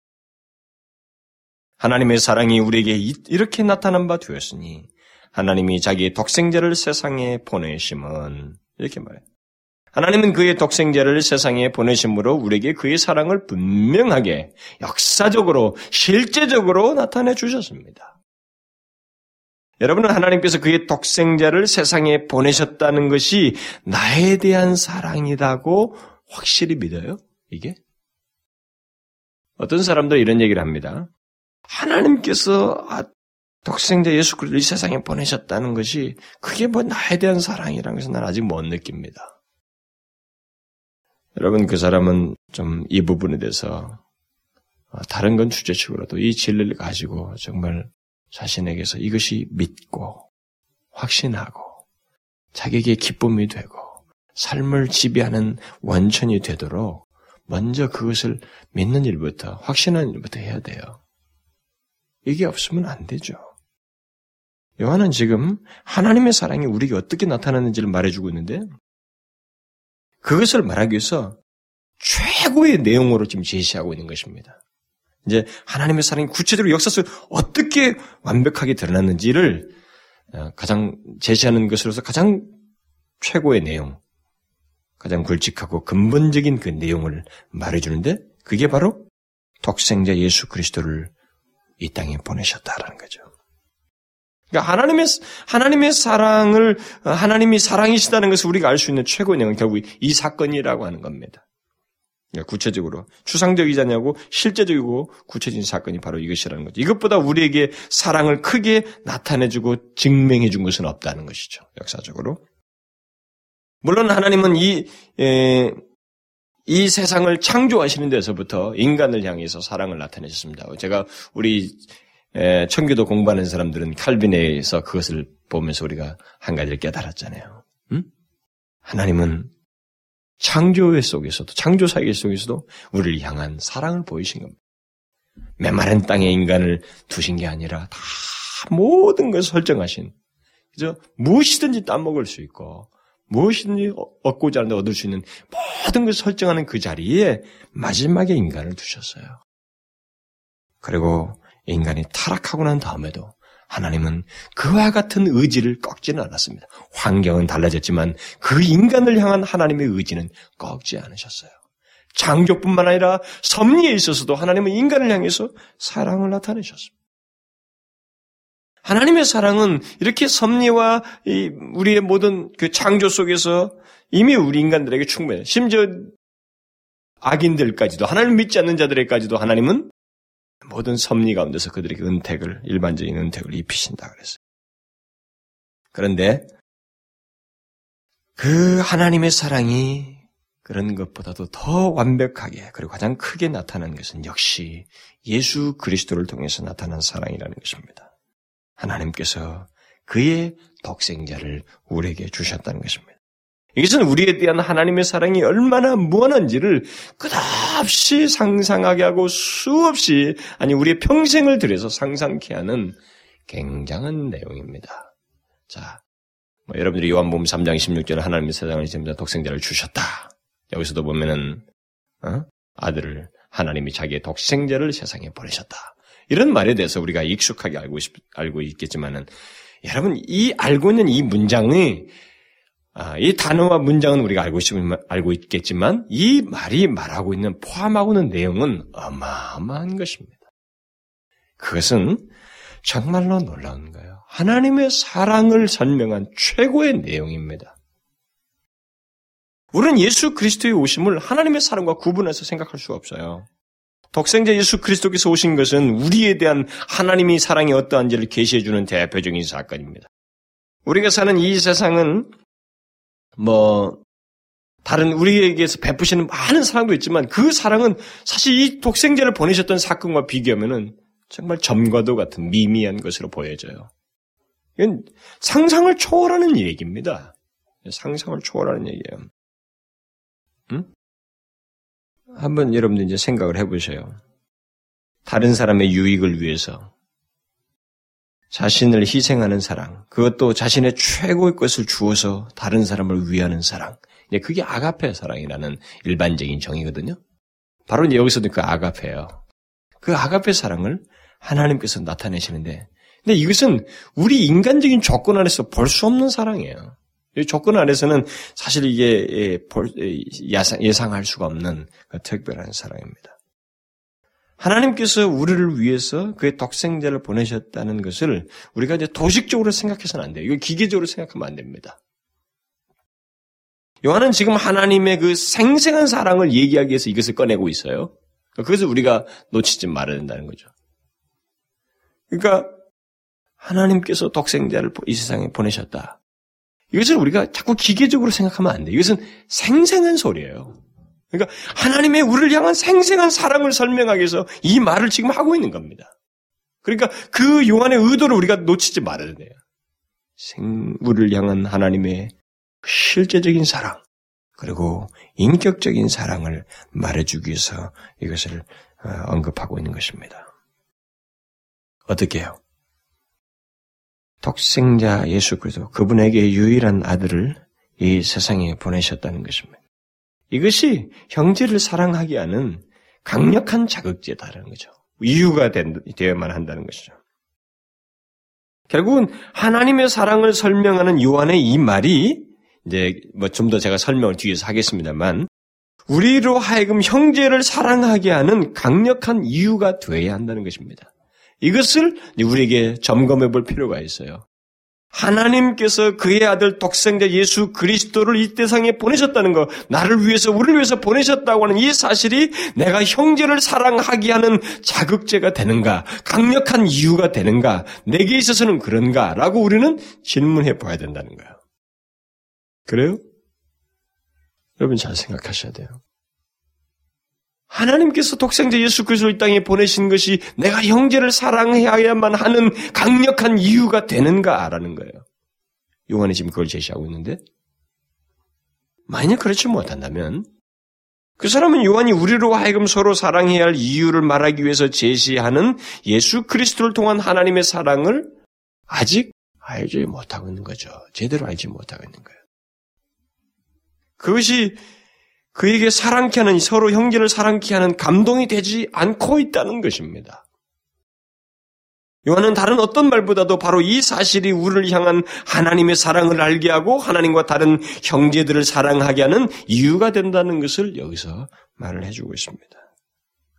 하나님의 사랑이 우리에게 이렇게 나타난 바 되었으니 하나님이 자기의 독생자를 세상에 보내심은 이렇게 말해요. 하나님은 그의 독생자를 세상에 보내심으로 우리에게 그의 사랑을 분명하게 역사적으로 실제적으로 나타내 주셨습니다. 여러분은 하나님께서 그의 독생자를 세상에 보내셨다는 것이 나에 대한 사랑이라고 확실히 믿어요? 이게? 어떤 사람들 이런 얘기를 합니다. 하나님께서 아, 독생자 예수 그리스도를 이 세상에 보내셨다는 것이 그게 뭐 나에 대한 사랑이라는 것은 난 아직 못 느낍니다. 여러분 그 사람은 좀 이 부분에 대해서 어, 다른 건 주제치고라도 이 진리를 가지고 정말 자신에게서 이것이 믿고 확신하고 자기에게 기쁨이 되고 삶을 지배하는 원천이 되도록 먼저 그것을 믿는 일부터 확신하는 일부터 해야 돼요. 이게 없으면 안 되죠. 요한은 지금 하나님의 사랑이 우리에게 어떻게 나타나는지를 말해주고 있는데 그것을 말하기 위해서 최고의 내용으로 지금 제시하고 있는 것입니다. 이제 하나님의 사랑이 구체적으로 역사 속 어떻게 완벽하게 드러났는지를 어, 가장 제시하는 것으로서 가장 최고의 내용, 가장 굵직하고 근본적인 그 내용을 말해주는데 그게 바로 독생자 예수 그리스도를 이 땅에 보내셨다라는 거죠. 그러니까 하나님의 하나님의 사랑을 하나님이 사랑이시다는 것을 우리가 알 수 있는 최고의 내용은 결국 이 사건이라고 하는 겁니다. 그러니까 구체적으로 추상적이자냐고 실제적이고 구체적인 사건이 바로 이것이라는 거죠. 이것보다 우리에게 사랑을 크게 나타내주고 증명해준 것은 없다는 것이죠. 역사적으로. 물론 하나님은 이, 에, 이 세상을 창조하시는 데서부터 인간을 향해서 사랑을 나타내셨습니다. 제가 우리 에, 청교도 공부하는 사람들은 칼빈에서 그것을 보면서 우리가 한 가지를 깨달았잖아요. 음? 하나님은 창조의 속에서도 창조 사계 속에서도 우리를 향한 사랑을 보이신 겁니다. 메마른 땅에 인간을 두신 게 아니라 다 모든 것을 설정하신 그죠? 무엇이든지 따먹을 수 있고 무엇이든지 얻고자 하는데 얻을 수 있는 모든 것을 설정하는 그 자리에 마지막에 인간을 두셨어요. 그리고 인간이 타락하고 난 다음에도 하나님은 그와 같은 의지를 꺾지는 않았습니다. 환경은 달라졌지만 그 인간을 향한 하나님의 의지는 꺾지 않으셨어요. 창조뿐만 아니라 섭리에 있어서도 하나님은 인간을 향해서 사랑을 나타내셨습니다. 하나님의 사랑은 이렇게 섭리와 우리의 모든 그 창조 속에서 이미 우리 인간들에게 충분해요. 심지어 악인들까지도 하나님 믿지 않는 자들에까지도 하나님은 모든 섭리 가운데서 그들에게 은택을 일반적인 은택을 입히신다 그랬어요. 그런데 그 하나님의 사랑이 그런 것보다도 더 완벽하게 그리고 가장 크게 나타난 것은 역시 예수 그리스도를 통해서 나타난 사랑이라는 것입니다. 하나님께서 그의 독생자를 우리에게 주셨다는 것입니다. 이것은 우리에 대한 하나님의 사랑이 얼마나 무한한지를 끝없이 상상하게 하고 수없이 아니 우리의 평생을 들여서 상상케 하는 굉장한 내용입니다. 자, 뭐 여러분들이 요한복음 3장 16절에 하나님의 세상을 이제부터 독생자를 주셨다. 여기서도 보면은 어? 아들을 하나님이 자기의 독생자를 세상에 보내셨다. 이런 말에 대해서 우리가 익숙하게 알고 있, 알고 있겠지만은 여러분 이 알고 있는 이 문장이 아, 이 단어와 문장은 우리가 알고, 있으면, 알고 있겠지만 이 말이 말하고 있는 포함하고 있는 내용은 어마어마한 것입니다. 그것은 정말로 놀라운 거예요. 하나님의 사랑을 설명한 최고의 내용입니다. 우리는 예수 그리스도의 오심을 하나님의 사랑과 구분해서 생각할 수가 없어요. 독생자 예수 그리스도께서 오신 것은 우리에 대한 하나님의 사랑이 어떠한지를 계시해 주는 대표적인 사건입니다. 우리가 사는 이 세상은 뭐 다른 우리에게서 베푸시는 많은 사랑도 있지만 그 사랑은 사실 이 독생자를 보내셨던 사건과 비교하면은 정말 점과도 같은 미미한 것으로 보여져요. 이건 상상을 초월하는 얘기입니다. 상상을 초월하는 얘기예요. 응? 한번 여러분들 이제 생각을 해보세요. 다른 사람의 유익을 위해서 자신을 희생하는 사랑, 그것도 자신의 최고의 것을 주어서 다른 사람을 위하는 사랑. 이제 그게 아가페 사랑이라는 일반적인 정의거든요. 바로 여기서도 그 아가페예요. 그 아가페 사랑을 하나님께서 나타내시는데 근데 이것은 우리 인간적인 조건 안에서 볼 수 없는 사랑이에요. 이 조건 안에서는 사실 이게 예, 예상할 수가 없는 그 특별한 사랑입니다. 하나님께서 우리를 위해서 그의 독생자를 보내셨다는 것을 우리가 이제 도식적으로 생각해서는 안 돼요. 이거 기계적으로 생각하면 안 됩니다. 요한은 지금 하나님의 그 생생한 사랑을 얘기하기 위해서 이것을 꺼내고 있어요. 그것을 우리가 놓치지 말아야 된다는 거죠. 그러니까 하나님께서 독생자를 이 세상에 보내셨다. 이것을 우리가 자꾸 기계적으로 생각하면 안 돼. 이것은 생생한 소리예요. 그러니까 하나님의 우리를 향한 생생한 사랑을 설명하기 위해서 이 말을 지금 하고 있는 겁니다. 그러니까 그 요한의 의도를 우리가 놓치지 말아야 돼요. 생, 우리를 향한 하나님의 실제적인 사랑, 그리고 인격적인 사랑을 말해주기 위해서 이것을 어, 언급하고 있는 것입니다. 어떻게 해요? 독생자 예수 그리스도 그분에게 유일한 아들을 이 세상에 보내셨다는 것입니다. 이것이 형제를 사랑하게 하는 강력한 자극제다라는 거죠. 이유가 되어야만 한다는 것이죠. 결국은 하나님의 사랑을 설명하는 요한의 이 말이 이제 뭐 좀 더 제가 설명을 뒤에서 하겠습니다만 우리로 하여금 형제를 사랑하게 하는 강력한 이유가 되어야 한다는 것입니다. 이것을 우리에게 점검해 볼 필요가 있어요. 하나님께서 그의 아들 독생자 예수 그리스도를 이 세상에 보내셨다는 것, 나를 위해서, 우리를 위해서 보내셨다고 하는 이 사실이 내가 형제를 사랑하게 하는 자극제가 되는가, 강력한 이유가 되는가, 내게 있어서는 그런가, 라고 우리는 질문해 봐야 된다는 거예요. 그래요? 여러분 잘 생각하셔야 돼요. 하나님께서 독생자 예수 그리스도를 땅에 보내신 것이 내가 형제를 사랑해야만 하는 강력한 이유가 되는가라는 거예요. 요한이 지금 그걸 제시하고 있는데 만약 그렇지 못한다면 그 사람은 요한이 우리로 하여금 서로 사랑해야 할 이유를 말하기 위해서 제시하는 예수 그리스도를 통한 하나님의 사랑을 아직 알지 못하고 있는 거죠. 제대로 알지 못하고 있는 거예요. 그것이 그에게 사랑케 하는 서로 형제를 사랑케 하는 감동이 되지 않고 있다는 것입니다. 요한은 다른 어떤 말보다도 바로 이 사실이 우리를 향한 하나님의 사랑을 알게 하고 하나님과 다른 형제들을 사랑하게 하는 이유가 된다는 것을 여기서 말을 해주고 있습니다.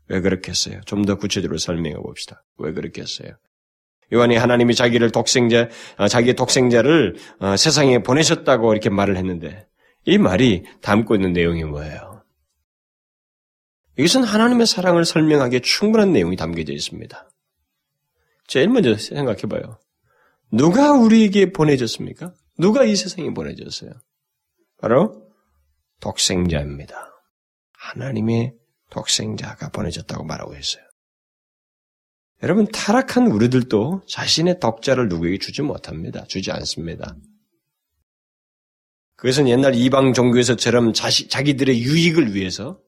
왜 그렇게 했어요? 좀 더 구체적으로 설명해 봅시다. 왜 그렇게 했어요? 요한이 하나님이 자기를 독생자, 어, 자기의 독생자를 어, 세상에 보내셨다고 이렇게 말을 했는데 이 말이 담고 있는 내용이 뭐예요? 이것은 하나님의 사랑을 설명하기에 충분한 내용이 담겨져 있습니다. 제일 먼저 생각해 봐요. 누가 우리에게 보내졌습니까? 누가 이 세상에 보내졌어요? 바로 독생자입니다. 하나님의 독생자가 보내졌다고 말하고 있어요. 여러분, 타락한 우리들도 자신의 독자를 누구에게 주지 못합니다. 주지 않습니다. 그것은 옛날 이방 종교에서처럼 자시, 자기들의 유익을 위해서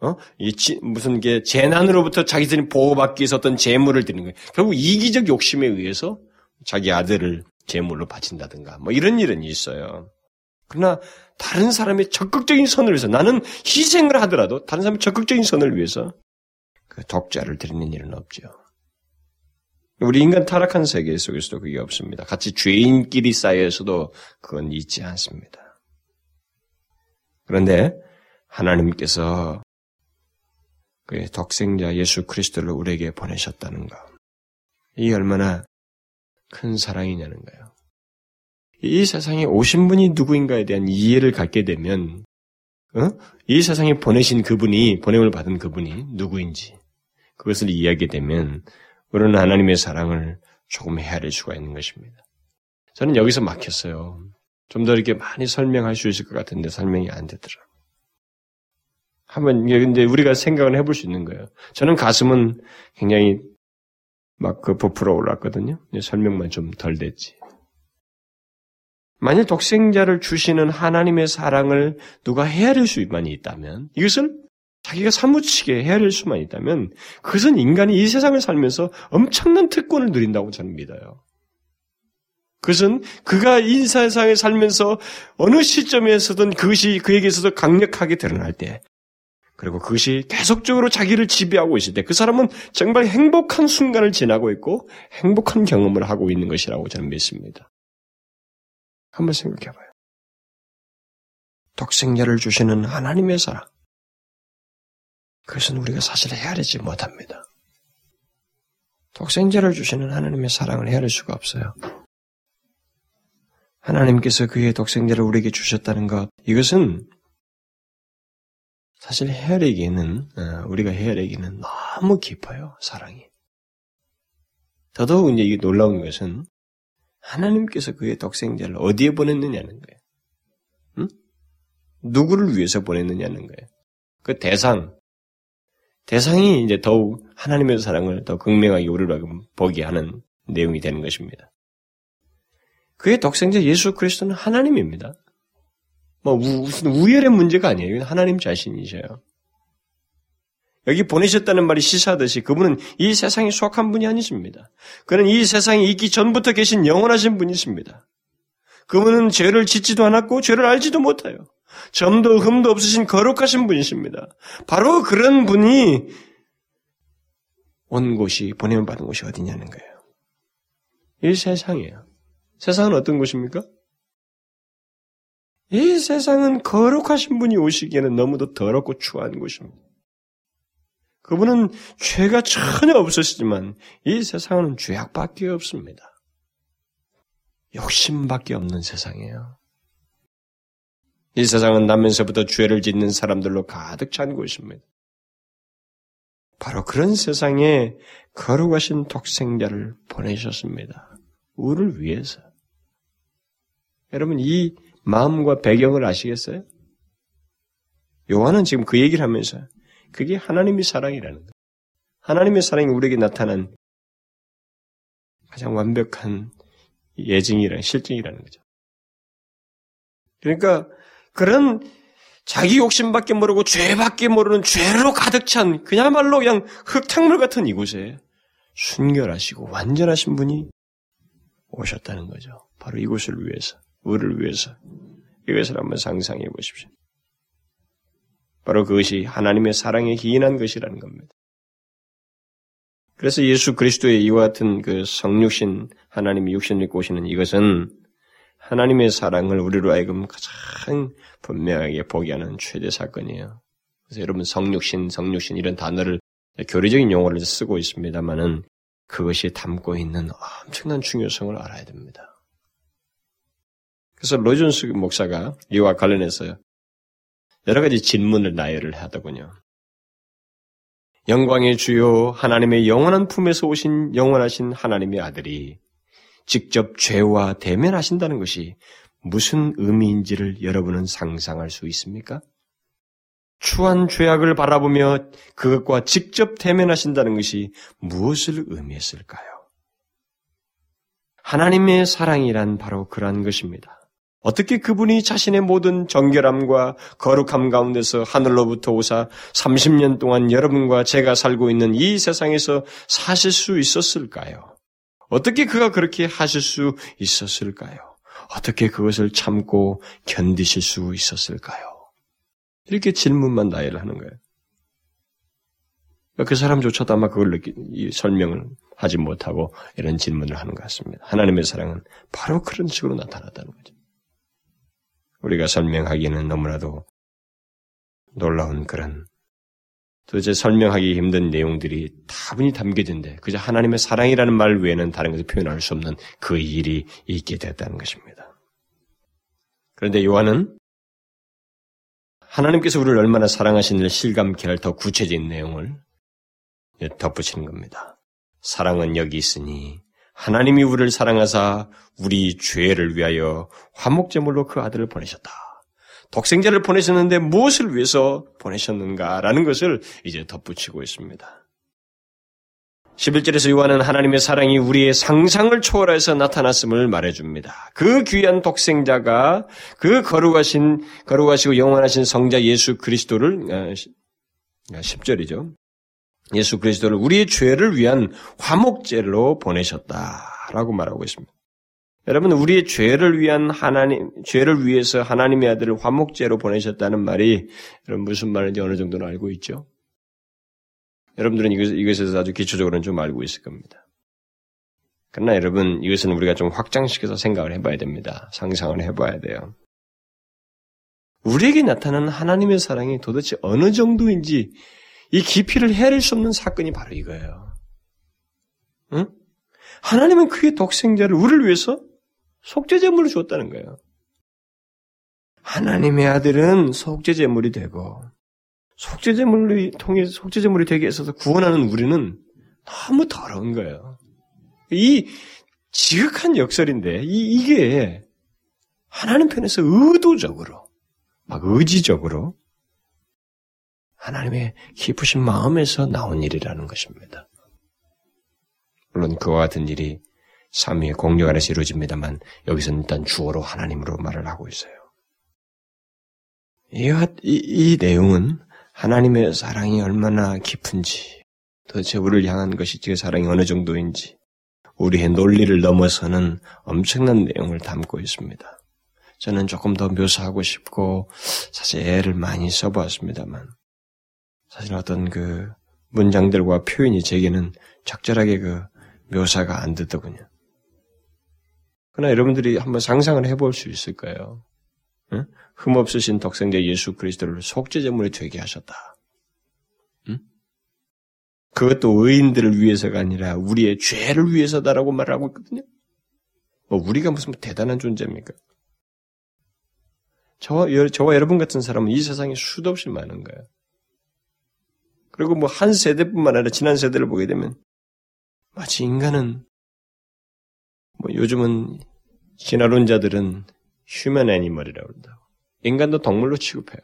어? 이 지, 무슨 게 재난으로부터 자기들이 보호받기 위해서 어떤 재물을 드리는 거예요. 결국 이기적 욕심에 의해서 자기 아들을 재물로 바친다든가 뭐 이런 일은 있어요. 그러나 다른 사람의 적극적인 선을 위해서 나는 희생을 하더라도 다른 사람의 적극적인 선을 위해서 그 독자를 드리는 일은 없죠. 우리 인간 타락한 세계 속에서도 그게 없습니다. 같이 죄인끼리 쌓여서도 그건 있지 않습니다. 그런데 하나님께서 그의 독생자 예수 그리스도를 우리에게 보내셨다는 것. 이 얼마나 큰 사랑이냐는 거예요. 이 세상에 오신 분이 누구인가에 대한 이해를 갖게 되면, 어? 이 세상에 보내신 그분이, 보냄을 받은 그분이 누구인지, 그것을 이해하게 되면, 우리는 하나님의 사랑을 조금 헤아릴 수가 있는 것입니다. 저는 여기서 막혔어요. 좀 더 이렇게 많이 설명할 수 있을 것 같은데 설명이 안 되더라. 한번 이제 우리가 생각을 해볼 수 있는 거예요. 저는 가슴은 굉장히 막 그 부풀어 올랐거든요. 설명만 좀 덜 됐지. 만일 독생자를 주시는 하나님의 사랑을 누가 헤아릴 수만 있다면 이것을 자기가 사무치게 헤아릴 수만 있다면 그것은 인간이 이 세상을 살면서 엄청난 특권을 누린다고 저는 믿어요. 그것은 그가 인사상에 살면서 어느 시점에서든 그것이 그에게서도 강력하게 드러날 때 그리고 그것이 계속적으로 자기를 지배하고 있을 때 그 사람은 정말 행복한 순간을 지나고 있고 행복한 경험을 하고 있는 것이라고 저는 믿습니다. 한번 생각해 봐요. 독생자를 주시는 하나님의 사랑. 그것은 우리가 사실 헤아리지 못합니다. 독생자를 주시는 하나님의 사랑을 헤아릴 수가 없어요. 하나님께서 그의 독생자를 우리에게 주셨다는 것, 이것은 사실 헤아리기는, 어, 우리가 헤아리기는 너무 깊어요, 사랑이. 더더욱 이제 이게 놀라운 것은 하나님께서 그의 독생자를 어디에 보냈느냐는 거예요. 응? 누구를 위해서 보냈느냐는 거예요. 그 대상, 대상이 이제 더욱 하나님의 사랑을 더 극명하게 우리로 보게 하는 내용이 되는 것입니다. 그의 독생자 예수 그리스도는 하나님입니다. 뭐 무슨 우열의 문제가 아니에요. 하나님 자신이셔요. 여기 보내셨다는 말이 시사하듯이 그분은 이 세상에 속한 분이 아니십니다. 그는 이 세상에 있기 전부터 계신 영원하신 분이십니다. 그분은 죄를 짓지도 않았고 죄를 알지도 못해요. 점도 흠도 없으신 거룩하신 분이십니다. 바로 그런 분이 온 곳이 보내면 받은 곳이 어디냐는 거예요. 이 세상이에요. 세상은 어떤 곳입니까? 이 세상은 거룩하신 분이 오시기에는 너무도 더럽고 추한 곳입니다. 그분은 죄가 전혀 없으시지만 이 세상은 죄악밖에 없습니다. 욕심밖에 없는 세상이에요. 이 세상은 나면서부터 죄를 짓는 사람들로 가득 찬 곳입니다. 바로 그런 세상에 거룩하신 독생자를 보내셨습니다. 우리를 위해서. 여러분 이 마음과 배경을 아시겠어요? 요한은 지금 그 얘기를 하면서 그게 하나님의 사랑이라는 거예요. 하나님의 사랑이 우리에게 나타난 가장 완벽한 예증이라는 실증이라는 거죠. 그러니까 그런 자기 욕심밖에 모르고 죄밖에 모르는 죄로 가득 찬 그야말로 그냥 흙탕물 같은 이곳에 순결하시고 완전하신 분이 오셨다는 거죠. 바로 이곳을 위해서, 우리를 위해서. 이것을 한번 상상해 보십시오. 바로 그것이 하나님의 사랑에 기인한 것이라는 겁니다. 그래서 예수 그리스도의 이와 같은 그 성육신 하나님이 육신을 입고 오시는 이것은 하나님의 사랑을 우리로 하여금 가장 분명하게 보게 하는 최대 사건이에요. 그래서 여러분 성육신, 성육신 이런 단어를 교리적인 용어를 쓰고 있습니다만은 그것이 담고 있는 엄청난 중요성을 알아야 됩니다. 그래서 로존스 목사가 이와 관련해서 여러 가지 질문을 나열을 하더군요. 영광의 주요 하나님의 영원한 품에서 오신 영원하신 하나님의 아들이 직접 죄와 대면하신다는 것이 무슨 의미인지를 여러분은 상상할 수 있습니까? 추한 죄악을 바라보며 그것과 직접 대면하신다는 것이 무엇을 의미했을까요? 하나님의 사랑이란 바로 그러한 것입니다. 어떻게 그분이 자신의 모든 정결함과 거룩함 가운데서 하늘로부터 오사 30년 동안 여러분과 제가 살고 있는 이 세상에서 사실 수 있었을까요? 어떻게 그가 그렇게 하실 수 있었을까요? 어떻게 그것을 참고 견디실 수 있었을까요? 이렇게 질문만 나열을 하는 거예요. 그 사람조차도 아마 그걸 느끼, 설명을 하지 못하고 이런 질문을 하는 것 같습니다. 하나님의 사랑은 바로 그런 식으로 나타났다는 거죠. 우리가 설명하기에는 너무나도 놀라운 그런 도대체 설명하기 힘든 내용들이 다분히 담겨진데 그저 하나님의 사랑이라는 말 외에는 다른 것을 표현할 수 없는 그 일이 있게 됐다는 것입니다. 그런데 요한은 하나님께서 우리를 얼마나 사랑하시는지를 실감케 할 더 구체적인 내용을 덧붙이는 겁니다. 사랑은 여기 있으니 하나님이 우리를 사랑하사 우리 죄를 위하여 화목제물로 그 아들을 보내셨다. 독생자를 보내셨는데 무엇을 위해서 보내셨는가라는 것을 이제 덧붙이고 있습니다. 11절에서 요한은 하나님의 사랑이 우리의 상상을 초월해서 나타났음을 말해줍니다. 그 귀한 독생자가 그 거룩하신, 거룩하시고 영원하신 성자 예수 그리스도를, 10절이죠. 아, 예수 그리스도를 우리의 죄를 위한 화목제로 보내셨다라고 말하고 있습니다. 여러분 우리의 죄를 위한 하나님 죄를 위해서 하나님의 아들을 화목제로 보내셨다는 말이 여러분 무슨 말인지 어느 정도는 알고 있죠. 여러분들은 이것, 이것에 서 아주 기초적으로는 좀 알고 있을 겁니다. 그러나 여러분 이것은 우리가 좀 확장시켜서 생각을 해봐야 됩니다. 상상을 해봐야 돼요. 우리에게 나타나는 하나님의 사랑이 도대체 어느 정도인지 이 깊이를 헤아릴 수 없는 사건이 바로 이거예요. 응? 하나님은 그의 독생자를 우리를 위해서 속죄제물을 주었다는 거예요. 하나님의 아들은 속죄제물이 되고 속죄제물을 통해 속죄제물이 되게 있어서 구원하는 우리는 너무 더러운 거예요. 이 지극한 역설인데 이, 이게 하나님 편에서 의도적으로 막 의지적으로 하나님의 깊으신 마음에서 나온 일이라는 것입니다. 물론 그와 같은 일이 삼위의 공력 아래서 이루어집니다만 여기서는 일단 주어로 하나님으로 말을 하고 있어요. 이, 이, 이 내용은 하나님의 사랑이 얼마나 깊은지 도대체 우리를 향한 것이 그 사랑이 어느 정도인지 우리의 논리를 넘어서는 엄청난 내용을 담고 있습니다. 저는 조금 더 묘사하고 싶고 사실 애를 많이 써보았습니다만 사실 어떤 그 문장들과 표현이 제게는 적절하게 그 묘사가 안 되더군요. 그러나 여러분들이 한번 상상을 해볼 수 있을까요? 응? 흠없으신 독생자 예수 그리스도를 속죄제물이 되게 하셨다. 응? 그것도 의인들을 위해서가 아니라 우리의 죄를 위해서다라고 말하고 있거든요. 뭐 우리가 무슨 대단한 존재입니까? 저와, 저와 여러분 같은 사람은 이 세상에 수도 없이 많은 거예요. 그리고 뭐 한 세대뿐만 아니라 지난 세대를 보게 되면 마치 인간은 뭐 요즘은 진화론자들은 휴먼 애니멀이라고 그런다고. 인간도 동물로 취급해요.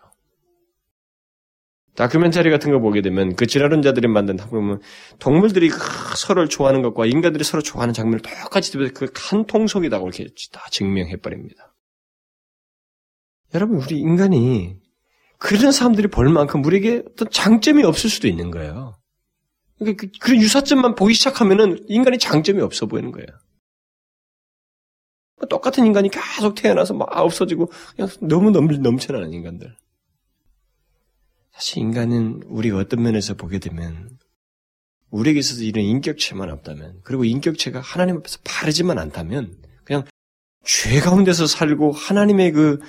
다큐멘터리 같은 거 보게 되면 그 진화론자들이 만든 보면 동물들이 서로를 좋아하는 것과 인간들이 서로 좋아하는 장면을 똑같이 그한 통속이다고 이렇게 다 증명해 버립니다. 여러분 우리 인간이 그런 사람들이 볼 만큼 우리에게 어떤 장점이 없을 수도 있는 거예요. 그러니까 그, 런 유사점만 보기 시작하면은 인간이 장점이 없어 보이는 거예요. 뭐 똑같은 인간이 계속 태어나서 막 없어지고 그냥 너무 넘, 넘쳐나는 인간들. 사실 인간은 우리가 어떤 면에서 보게 되면 우리에게 있어서 이런 인격체만 없다면 그리고 인격체가 하나님 앞에서 바르지만 않다면 죄 가운데서 살고 하나님의 그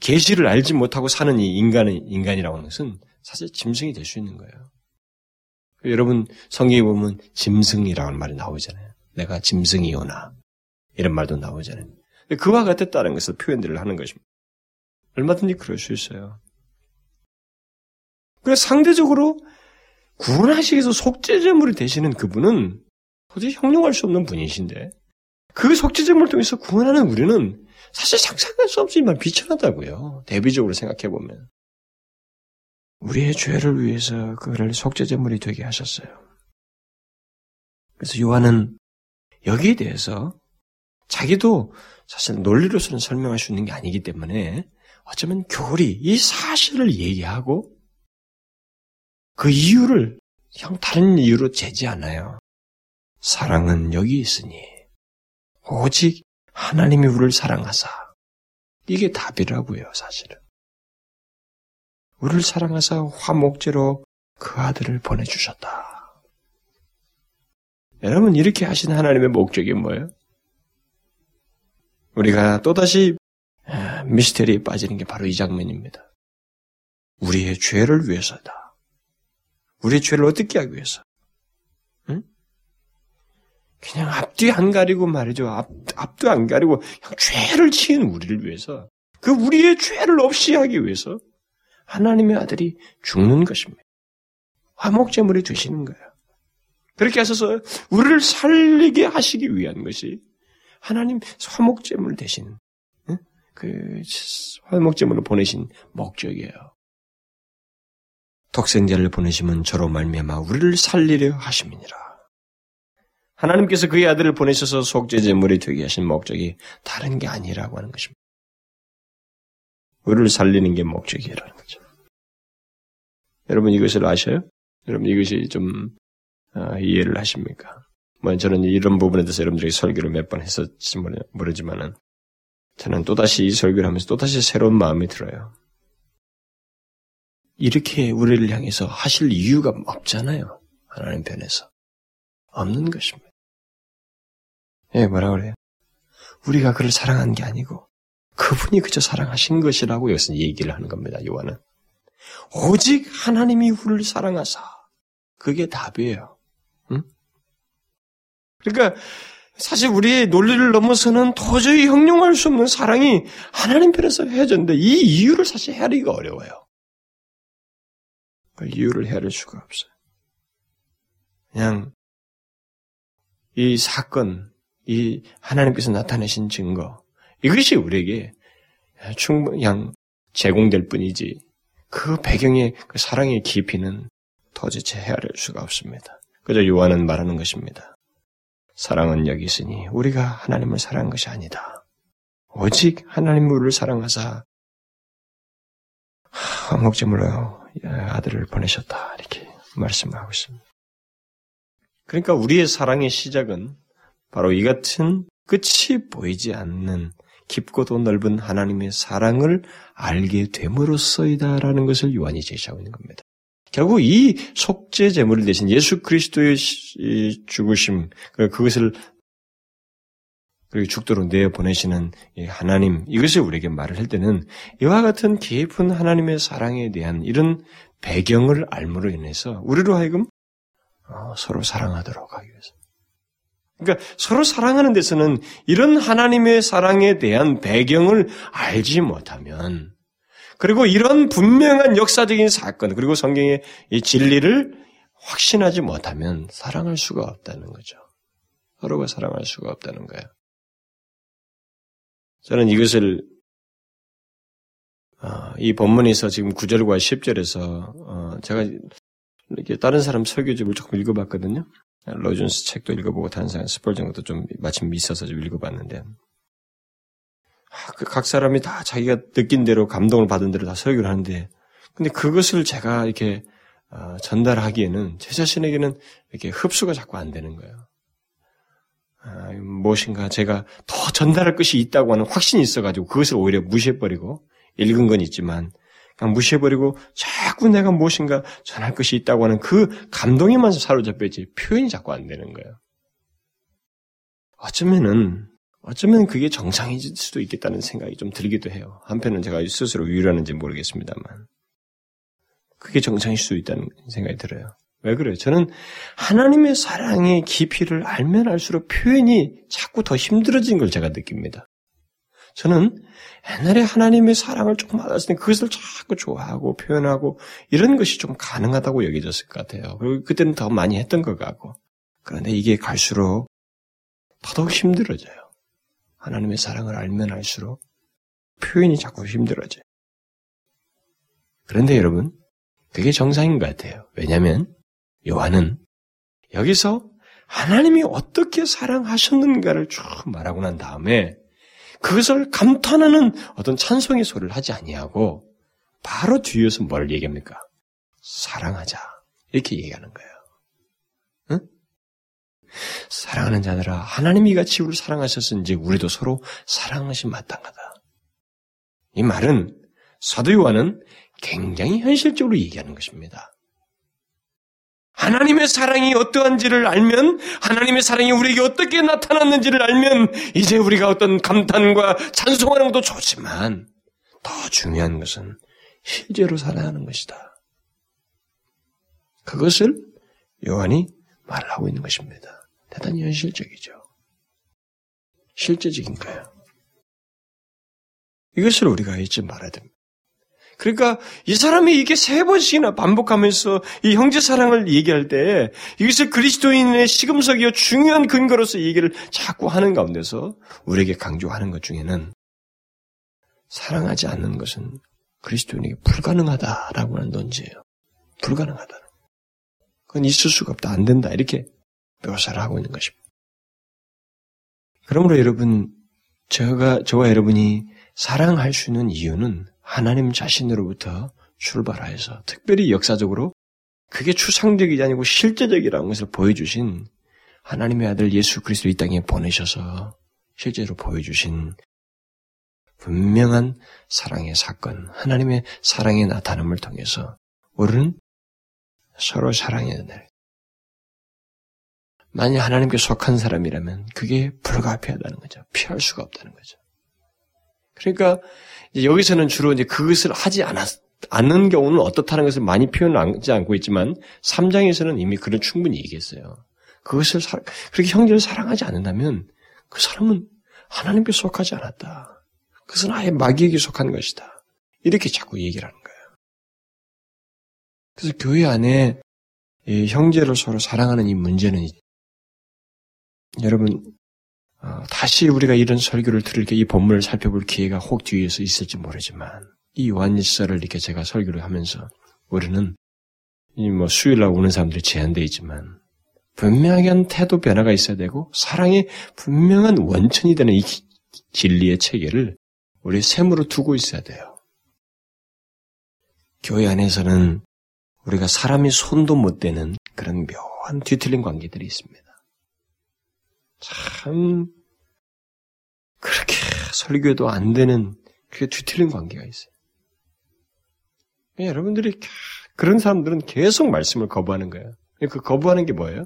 계시를 알지 못하고 사는 이 인간의 인간이라고 하는 것은 사실 짐승이 될 수 있는 거예요. 여러분 성경에 보면 짐승이라는 말이 나오잖아요. 내가 짐승이오나 이런 말도 나오잖아요. 그와 같았다는 것을 표현들을 하는 것입니다. 얼마든지 그럴 수 있어요. 그래서 상대적으로 구원하시기 위해서 속죄제물이 되시는 그분은 도저히 형용할 수 없는 분이신데 그 속죄제물을 통해서 구원하는 우리는 사실 상상할 수 없지만 비천하다고요. 대비적으로 생각해 보면. 우리의 죄를 위해서 그를 속죄제물이 되게 하셨어요. 그래서 요한은 여기에 대해서 자기도 사실 논리로서는 설명할 수 있는 게 아니기 때문에 어쩌면 교리, 이 사실을 얘기하고 그 이유를 형 다른 이유로 재지 않아요. 사랑은 여기 있으니 오직 하나님이 우리를 사랑하사 이게 답이라고요, 사실은. 우리를 사랑하사 화목제로 그 아들을 보내주셨다. 여러분, 이렇게 하신 하나님의 목적이 뭐예요? 우리가 또다시 아, 미스테리에 빠지는 게 바로 이 장면입니다. 우리의 죄를 위해서다. 우리의 죄를 어떻게 하기 위해서? 응? 그냥 앞뒤 안 가리고 말이죠. 앞, 앞도 안 가리고 그냥 죄를 치는 우리를 위해서 그 우리의 죄를 없이 하기 위해서 하나님의 아들이 죽는 것입니다. 화목제물이 되시는 거예요. 그렇게 하셔서 우리를 살리게 하시기 위한 것이 하나님 화목제물 대신 그 화목제물을 보내신 목적이에요. 독생자를 보내시면 저로 말미암아 우리를 살리려 하심이니라. 하나님께서 그의 아들을 보내셔서 속죄제물이 되게 하신 목적이 다른 게 아니라고 하는 것입니다. 우리를 살리는 게 목적이라는 거죠. 여러분 이것을 아셔요? 여러분 이것이 좀 아, 이해를 하십니까? 뭐 저는 이런 부분에 대해서 여러분들에게 설교를 몇 번 했었지 모르지만은 저는 또다시 이 설교를 하면서 또다시 새로운 마음이 들어요. 이렇게 우리를 향해서 하실 이유가 없잖아요. 하나님 편에서. 없는 것입니다. 예, 뭐라 그래요? 우리가 그를 사랑한 게 아니고 그분이 그저 사랑하신 것이라고 여기서 얘기를 하는 겁니다. 요한은. 오직 하나님이 우리를 사랑하사. 그게 답이에요. 응? 그러니까 사실 우리의 논리를 넘어서는 도저히 형용할 수 없는 사랑이 하나님 편에서 헤어졌는데 이 이유를 사실 헤아리기가 어려워요. 그 이유를 헤아릴 수가 없어요. 그냥 이 사건, 이 하나님께서 나타내신 증거, 이것이 우리에게 충분히 제공될 뿐이지 그 배경의 그 사랑의 깊이는 도대체 헤아릴 수가 없습니다. 그저 요한은 말하는 것입니다. 사랑은 여기 있으니 우리가 하나님을 사랑한 것이 아니다. 오직 하나님 우리를 사랑하사 한목제물로 아들을 보내셨다. 이렇게 말씀하고 있습니다. 그러니까 우리의 사랑의 시작은 바로 이 같은 끝이 보이지 않는 깊고도 넓은 하나님의 사랑을 알게 됨으로써이다라는 것을 요한이 제시하고 있는 겁니다. 결국 이 속죄 제물을 대신 예수 그리스도의 죽으심, 그, 그것을 그리고 죽도록 내어 보내시는 하나님 이것을 우리에게 말을 할 때는 이와 같은 깊은 하나님의 사랑에 대한 이런 배경을 알므로 인해서 우리로 하여금 어, 서로 사랑하도록 하기 위해서. 그러니까 서로 사랑하는 데서는 이런 하나님의 사랑에 대한 배경을 알지 못하면 그리고 이런 분명한 역사적인 사건 그리고 성경의 이 진리를 확신하지 못하면 사랑할 수가 없다는 거죠. 서로가 사랑할 수가 없다는 거예요. 저는 이것을 어, 이 본문에서 지금 9절과 10절에서 어, 제가 이렇게 다른 사람 설교집을 조금 읽어봤거든요. 로준스 책도 읽어보고 다른 사람 스펄전 것도 좀 마침 있어서 좀 읽어봤는데 아, 그각 사람이 다 자기가 느낀 대로 감동을 받은 대로 다 설교를 하는데 근데 그것을 제가 이렇게 어, 전달하기에는 제 자신에게는 이렇게 흡수가 자꾸 안 되는 거예요. 아, 무엇인가 제가 더 전달할 것이 있다고 하는 확신이 있어가지고 그것을 오히려 무시해버리고 읽은 건 있지만 무시해버리고 자꾸 내가 무엇인가 전할 것이 있다고 하는 그 감동에만 사로잡혀있지 표현이 자꾸 안 되는 거예요. 어쩌면은 어쩌면 그게 정상일 수도 있겠다는 생각이 좀 들기도 해요. 한편은 제가 스스로 위로하는지 모르겠습니다만 그게 정상일 수도 있다는 생각이 들어요. 왜 그래요? 저는 하나님의 사랑의 깊이를 알면 알수록 표현이 자꾸 더 힘들어진 걸 제가 느낍니다. 저는 옛날에 하나님의 사랑을 조금 받았을 때 그것을 자꾸 좋아하고 표현하고 이런 것이 좀 가능하다고 여겨졌을 것 같아요. 그리고 그때는 더 많이 했던 것 같고. 그런데 이게 갈수록 더더욱 힘들어져요. 하나님의 사랑을 알면 알수록 표현이 자꾸 힘들어져요. 그런데 여러분, 그게 정상인 것 같아요. 왜냐하면 요한은 여기서 하나님이 어떻게 사랑하셨는가를 쭉 말하고 난 다음에 그것을 감탄하는 어떤 찬송의 소리를 하지 아니하고 바로 뒤에서 뭘 얘기합니까? 사랑하자. 이렇게 얘기하는 거예요. 응? 사랑하는 자들아 하나님이 같이 우리를 사랑하셨은지 우리도 서로 사랑하신 마땅하다. 이 말은 사도 요한은 굉장히 현실적으로 얘기하는 것입니다. 하나님의 사랑이 어떠한지를 알면, 하나님의 사랑이 우리에게 어떻게 나타났는지를 알면, 이제 우리가 어떤 감탄과 찬송하는 것도 좋지만, 더 중요한 것은 실제로 살아가는 것이다. 그것을 요한이 말하고 있는 것입니다. 대단히 현실적이죠. 실제적인 거예요. 이것을 우리가 잊지 말아야 됩니다. 그러니까 이 사람이 이게 세 번씩이나 반복하면서 이 형제 사랑을 얘기할 때 이것을 그리스도인의 시금석이요 중요한 근거로서 얘기를 자꾸 하는 가운데서 우리에게 강조하는 것 중에는 사랑하지 않는 것은 그리스도인에게 불가능하다라고 하는 논지예요. 불가능하다. 그건 있을 수가 없다. 안 된다. 이렇게 묘사를 하고 있는 것입니다. 그러므로 여러분, 저가, 저와 여러분이 사랑할 수 있는 이유는 하나님 자신으로부터 출발하여서 특별히 역사적으로 그게 추상적이지 아니고 실제적이라는 것을 보여주신 하나님의 아들 예수 그리스도 이 땅에 보내셔서 실제로 보여주신 분명한 사랑의 사건, 하나님의 사랑의 나타남을 통해서 우리는 서로 사랑해야 돼. 만약 하나님께 속한 사람이라면 그게 불가피하다는 거죠. 피할 수가 없다는 거죠. 그러니까 여기서는 주로 이제 그것을 하지 않았, 않는 경우는 어떻다는 것을 많이 표현하지 않고 있지만 3장에서는 이미 그런 충분히 얘기했어요. 그것을 사, 그렇게 형제를 사랑하지 않는다면 그 사람은 하나님께 속하지 않았다. 그것은 아예 마귀에게 속한 것이다. 이렇게 자꾸 얘기를 하는 거예요. 그래서 교회 안에 형제를 서로 사랑하는 이 문제는 여러분 어, 다시 우리가 이런 설교를 들을 이 본문을 살펴볼 기회가 혹 뒤에서 있을지 모르지만 이 요한일서를 이렇게 제가 설교를 하면서 우리는 이뭐 수요일날 오는 사람들이 제한되어 있지만 분명한 태도 변화가 있어야 되고 사랑의 분명한 원천이 되는 이 진리의 체계를 우리 샘으로 두고 있어야 돼요. 교회 안에서는 우리가 사람이 손도 못 대는 그런 묘한 뒤틀린 관계들이 있습니다. 참 그렇게 설교도 안 되는 그게 뒤틀린 관계가 있어요. 여러분들이 그런 사람들은 계속 말씀을 거부하는 거예요. 그 거부하는 게 뭐예요?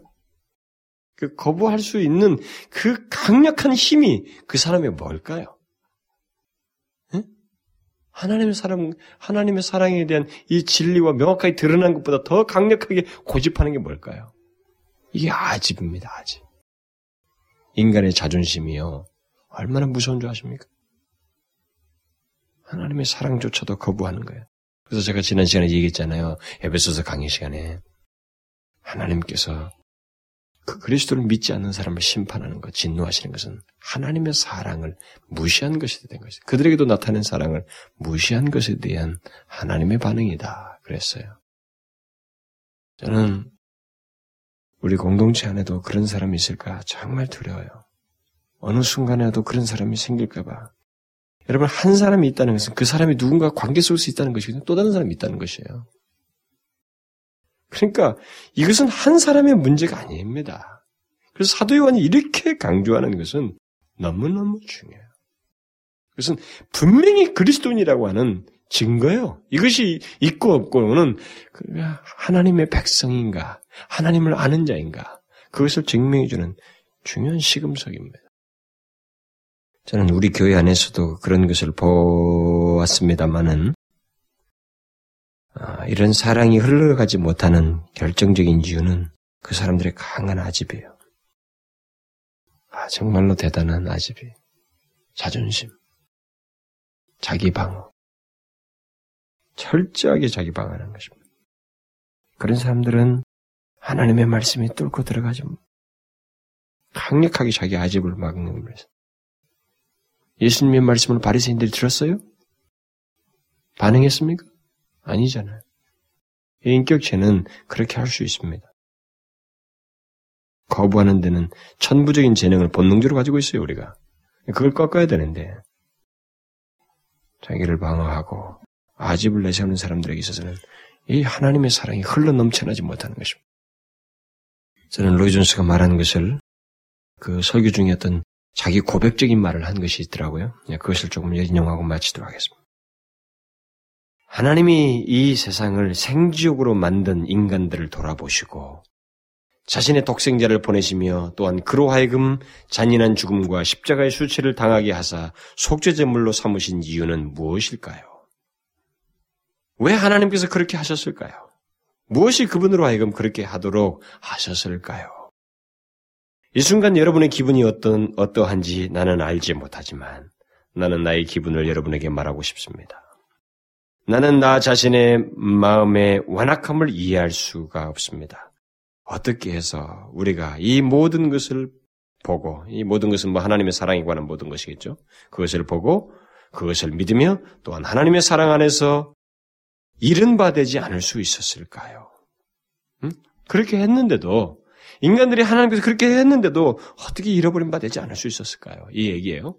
그 거부할 수 있는 그 강력한 힘이 그 사람의 뭘까요? 응? 하나님의 사랑, 하나님의 사랑에 대한 이 진리와 명확하게 드러난 것보다 더 강력하게 고집하는 게 뭘까요? 이게 아집입니다, 아집. 인간의 자존심이요. 얼마나 무서운 줄 아십니까? 하나님의 사랑조차도 거부하는 거예요. 그래서 제가 지난 시간에 얘기했잖아요. 에베소서 강의 시간에 하나님께서 그 그리스도를 믿지 않는 사람을 심판하는 것, 진노하시는 것은 하나님의 사랑을 무시한 것이 된 것이 그들에게도 나타낸 사랑을 무시한 것에 대한 하나님의 반응이다. 그랬어요. 저는 우리 공동체 안에도 그런 사람이 있을까 정말 두려워요. 어느 순간에도 그런 사람이 생길까봐. 여러분, 한 사람이 있다는 것은 그 사람이 누군가 관계 속에서 있다는 것이거든요. 또 다른 사람이 있다는 것이에요. 그러니까 이것은 한 사람의 문제가 아닙니다. 그래서 사도 요한이 이렇게 강조하는 것은 너무너무 중요해요. 그것은 분명히 그리스도인이라고 하는 증거예요. 이것이 있고 없고는 그 하나님의 백성인가, 하나님을 아는 자인가, 그것을 증명해주는 중요한 시금석입니다. 저는 우리 교회 안에서도 그런 것을 보았습니다만은 아, 이런 사랑이 흘러가지 못하는 결정적인 이유는 그 사람들의 강한 아집이에요. 아, 정말로 대단한 아집이. 자존심. 자기 방어. 철저하게 자기 방어하는 것입니다. 그런 사람들은 하나님의 말씀이 뚫고 들어가지 강력하게 자기 아집을 막는 거예요. 예수님의 말씀을 바리새인들이 들었어요? 반응했습니까? 아니잖아요. 인격체는 그렇게 할 수 있습니다. 거부하는 데는 천부적인 재능을 본능적으로 가지고 있어요, 우리가. 그걸 꺾어야 되는데, 자기를 방어하고 아집을 내세우는 사람들에게 있어서는 이 하나님의 사랑이 흘러 넘쳐나지 못하는 것입니다. 저는 로이 존스가 말하는 것을 그 설교 중에 어떤 자기 고백적인 말을 한 것이 있더라고요. 그것을 조금 인용하고 마치도록 하겠습니다. 하나님이 이 세상을 생지옥으로 만든 인간들을 돌아보시고 자신의 독생자를 보내시며 또한 그로 하여금 잔인한 죽음과 십자가의 수치를 당하게 하사 속죄제물로 삼으신 이유는 무엇일까요? 왜 하나님께서 그렇게 하셨을까요? 무엇이 그분으로 하여금 그렇게 하도록 하셨을까요? 이 순간 여러분의 기분이 어떤, 어떠한지 나는 알지 못하지만 나는 나의 기분을 여러분에게 말하고 싶습니다. 나는 나 자신의 마음의 완악함을 이해할 수가 없습니다. 어떻게 해서 우리가 이 모든 것을 보고, 이 모든 것은 뭐 하나님의 사랑에 관한 모든 것이겠죠. 그것을 보고, 그것을 믿으며 또한 하나님의 사랑 안에서 잃은 바 되지 않을 수 있었을까요? 응? 그렇게 했는데도, 인간들이 하나님께서 그렇게 했는데도 어떻게 잃어버린 바 되지 않을 수 있었을까요? 이 얘기예요.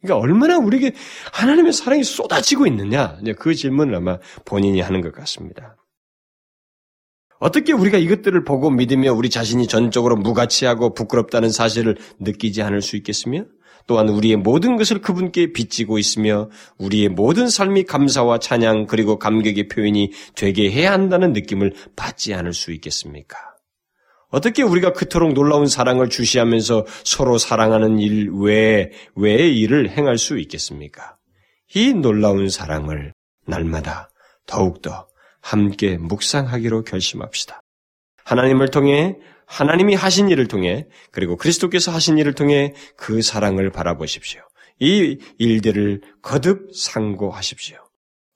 그러니까 얼마나 우리에게 하나님의 사랑이 쏟아지고 있느냐? 그 질문을 아마 본인이 하는 것 같습니다. 어떻게 우리가 이것들을 보고 믿으며 우리 자신이 전적으로 무가치하고 부끄럽다는 사실을 느끼지 않을 수 있겠으며 또한 우리의 모든 것을 그분께 빚지고 있으며 우리의 모든 삶이 감사와 찬양 그리고 감격의 표현이 되게 해야 한다는 느낌을 받지 않을 수 있겠습니까? 어떻게 우리가 그토록 놀라운 사랑을 주시하면서 서로 사랑하는 일 외에 외의 일을 행할 수 있겠습니까? 이 놀라운 사랑을 날마다 더욱더 함께 묵상하기로 결심합시다. 하나님을 통해 하나님이 하신 일을 통해 그리고 그리스도께서 하신 일을 통해 그 사랑을 바라보십시오. 이 일들을 거듭 상고하십시오.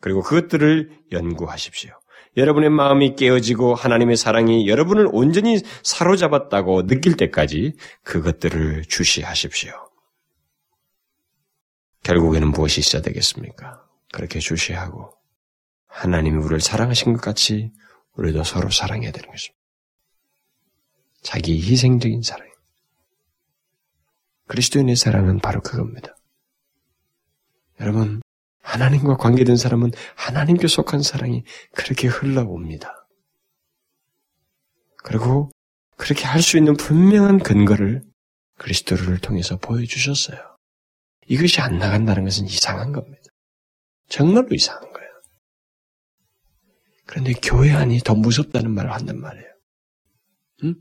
그리고 그것들을 연구하십시오. 여러분의 마음이 깨어지고 하나님의 사랑이 여러분을 온전히 사로잡았다고 느낄 때까지 그것들을 주시하십시오. 결국에는 무엇이 있어야 되겠습니까? 그렇게 주시하고 하나님이 우리를 사랑하신 것 같이 우리도 서로 사랑해야 되는 것입니다. 자기 희생적인 사랑. 그리스도인의 사랑은 바로 그겁니다. 여러분, 하나님과 관계된 사람은 하나님께 속한 사랑이 그렇게 흘러옵니다. 그리고 그렇게 할 수 있는 분명한 근거를 그리스도를 통해서 보여주셨어요. 이것이 안 나간다는 것은 이상한 겁니다. 정말로 이상한 거예요. 그런데 교회 안이 더 무섭다는 말을 한단 말이에요. 응?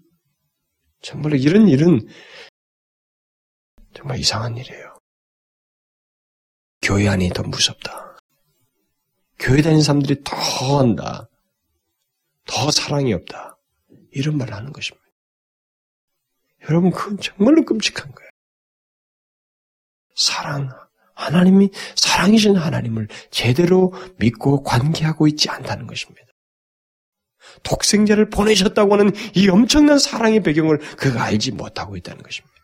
정말로 이런 일은 정말 이상한 일이에요. 교회 안이 더 무섭다. 교회 다니는 사람들이 더 한다. 더 사랑이 없다. 이런 말을 하는 것입니다. 여러분, 그건 정말로 끔찍한 거예요. 사랑, 하나님이 사랑이신 하나님을 제대로 믿고 관계하고 있지 않다는 것입니다. 독생자를 보내셨다고 하는 이 엄청난 사랑의 배경을 그가 알지 못하고 있다는 것입니다.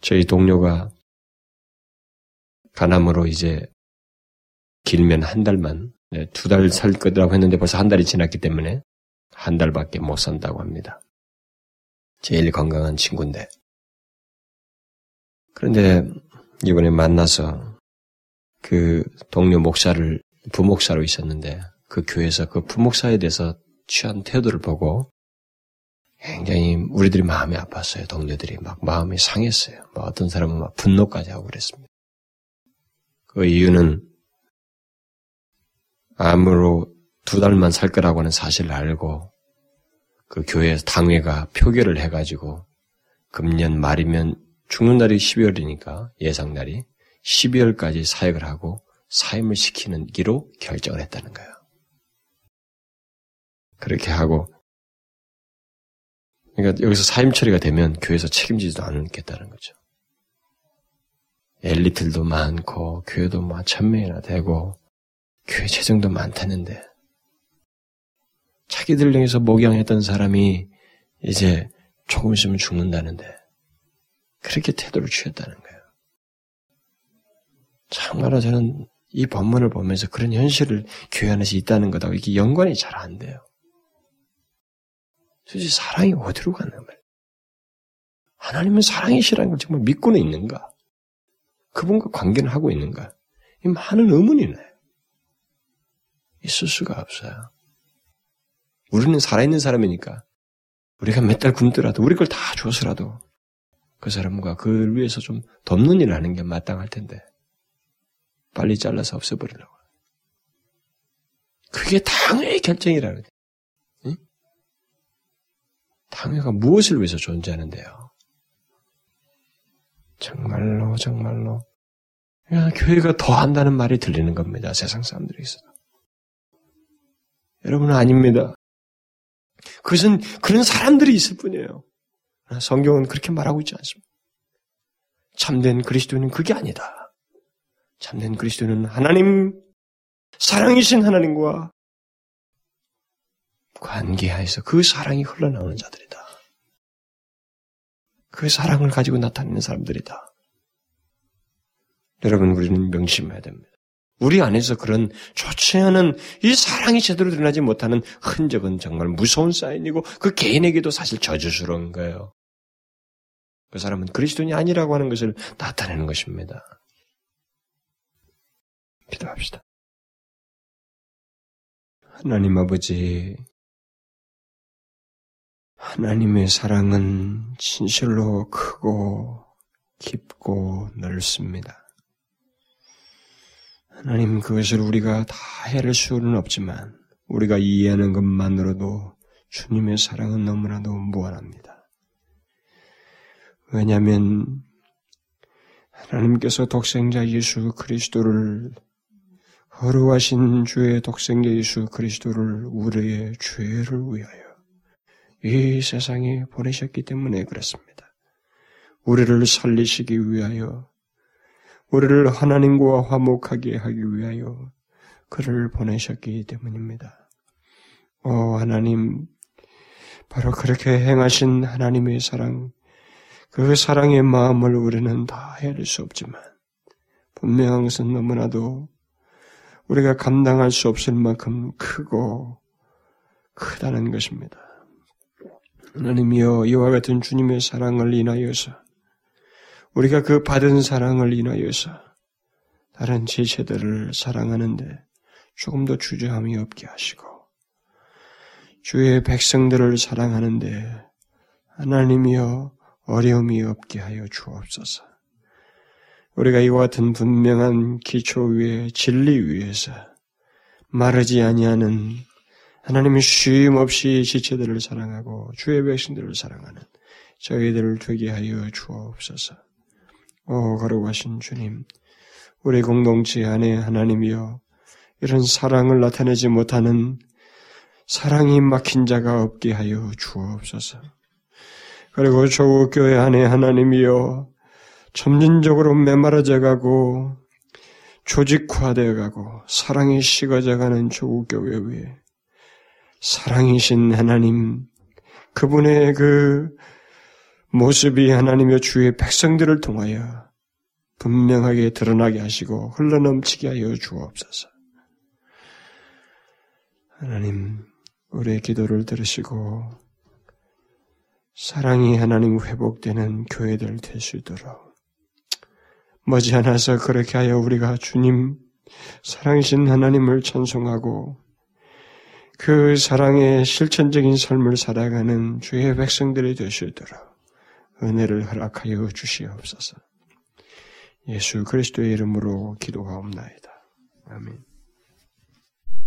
저희 동료가 가남으로 이제 길면 한 달만 네, 두달 살 거라고 했는데 벌써 한 달이 지났기 때문에 한 달밖에 못 산다고 합니다. 제일 건강한 친구인데 그런데 이번에 만나서 그 동료 목사를 부목사로 있었는데 그 교회에서 그 부목사에 대해서 취한 태도를 보고 굉장히 우리들이 마음이 아팠어요. 동료들이 막 마음이 상했어요. 뭐 어떤 사람은 막 분노까지 하고 그랬습니다. 그 이유는 암으로 두 달만 살 거라고 하는 사실을 알고 그 교회에서 당회가 표결을 해가지고 금년 말이면 죽는 날이 12월이니까 예상 날이 12월까지 사역을 하고 사임을 시키는 기로 결정을 했다는 거예요. 그렇게 하고 그러니까 여기서 사임 처리가 되면 교회에서 책임지지도 않겠다는 거죠. 엘리트들도 많고 교회도 뭐 천명이나 되고 교회 재정도 많다는데 자기들 중에서 목양했던 사람이 이제 조금 있으면 죽는다는데 그렇게 태도를 취했다는 거예요. 참말로 저는 이 본문을 보면서 그런 현실을 교회 안에서 있다는 것하고 이게 연관이 잘 안 돼요. 도대체 사랑이 어디로 가는 거예요? 하나님은 사랑이시라는 걸 정말 믿고는 있는가? 그분과 관계를 하고 있는가? 이 많은 의문이 나요. 있을 수가 없어요. 우리는 살아있는 사람이니까 우리가 몇 달 굶더라도 우리 걸 다 줘서라도 그 사람과 그를 위해서 좀 돕는 일을 하는 게 마땅할 텐데 빨리 잘라서 없애버리려고. 그게 당의 결정이라는 거예요. 응? 당회가 무엇을 위해서 존재하는데요? 정말로 정말로 야, 교회가 더 한다는 말이 들리는 겁니다. 세상 있어도. 여러분은 아닙니다. 그것은 그런 사람들이 있을 뿐이에요. 성경은 그렇게 말하고 있지 않습니다. 참된 그리스도는 그게 아니다. 참된 그리스도는 하나님, 사랑이신 하나님과 관계하에서 그 사랑이 흘러나오는 자들이다. 그 사랑을 가지고 나타내는 사람들이다. 여러분, 우리는 명심해야 됩니다. 우리 안에서 그런 좋지 않은 이 사랑이 제대로 드러나지 못하는 흔적은 정말 무서운 사인이고 그 개인에게도 사실 저주스러운 거예요. 그 사람은 그리스도인이 아니라고 하는 것을 나타내는 것입니다. 기도합시다. 하나님 아버지, 하나님의 사랑은 진실로 크고 깊고 넓습니다. 하나님 그것을 우리가 다 해낼 수는 없지만 우리가 이해하는 것만으로도 주님의 사랑은 너무나도 무한합니다. 왜냐하면 하나님께서 독생자 예수 그리스도를 허루하신 주의 독생자 예수 그리스도를 우리의 죄를 위하여 이 세상에 보내셨기 때문에 그렇습니다. 우리를 살리시기 위하여, 우리를 하나님과 화목하게 하기 위하여 그를 보내셨기 때문입니다. 오, 하나님, 바로 그렇게 행하신 하나님의 사랑, 그 사랑의 마음을 우리는 다 헤아릴 수 없지만, 분명 항상 너무나도 우리가 감당할 수 없을 만큼 크고 크다는 것입니다. 하나님이여 이와 같은 주님의 사랑을 인하여서 우리가 그 받은 사랑을 인하여서 다른 지체들을 사랑하는데 조금 더 주저함이 없게 하시고 주의 백성들을 사랑하는데 하나님이여 어려움이 없게 하여 주옵소서. 우리가 이와 같은 분명한 기초 위에 진리 위에서 마르지 아니하는 하나님이 쉼 없이 지체들을 사랑하고 주의 백성들을 사랑하는 저희들을 되게 하여 주옵소서. 오 거룩하신 주님, 우리 공동체 안에 하나님이여 이런 사랑을 나타내지 못하는 사랑이 막힌 자가 없게 하여 주옵소서. 그리고 조국교회 안에 하나님이여 점진적으로 메마라져 가고 조직화되어 가고 사랑이 식어져 가는 조국교회 위에 사랑이신 하나님, 그분의 그 모습이 하나님의 주의 백성들을 통하여 분명하게 드러나게 하시고 흘러넘치게 하여 주옵소서. 하나님, 우리의 기도를 들으시고 사랑이 하나님 회복되는 교회들 될 수 있도록 머지않아서 그렇게 하여 우리가 주님 사랑이신 하나님을 찬송하고 그 사랑의 실천적인 삶을 살아가는 주의 백성들이 되시도록 은혜를 허락하여 주시옵소서. 예수 그리스도의 이름으로 기도하옵나이다. 아멘.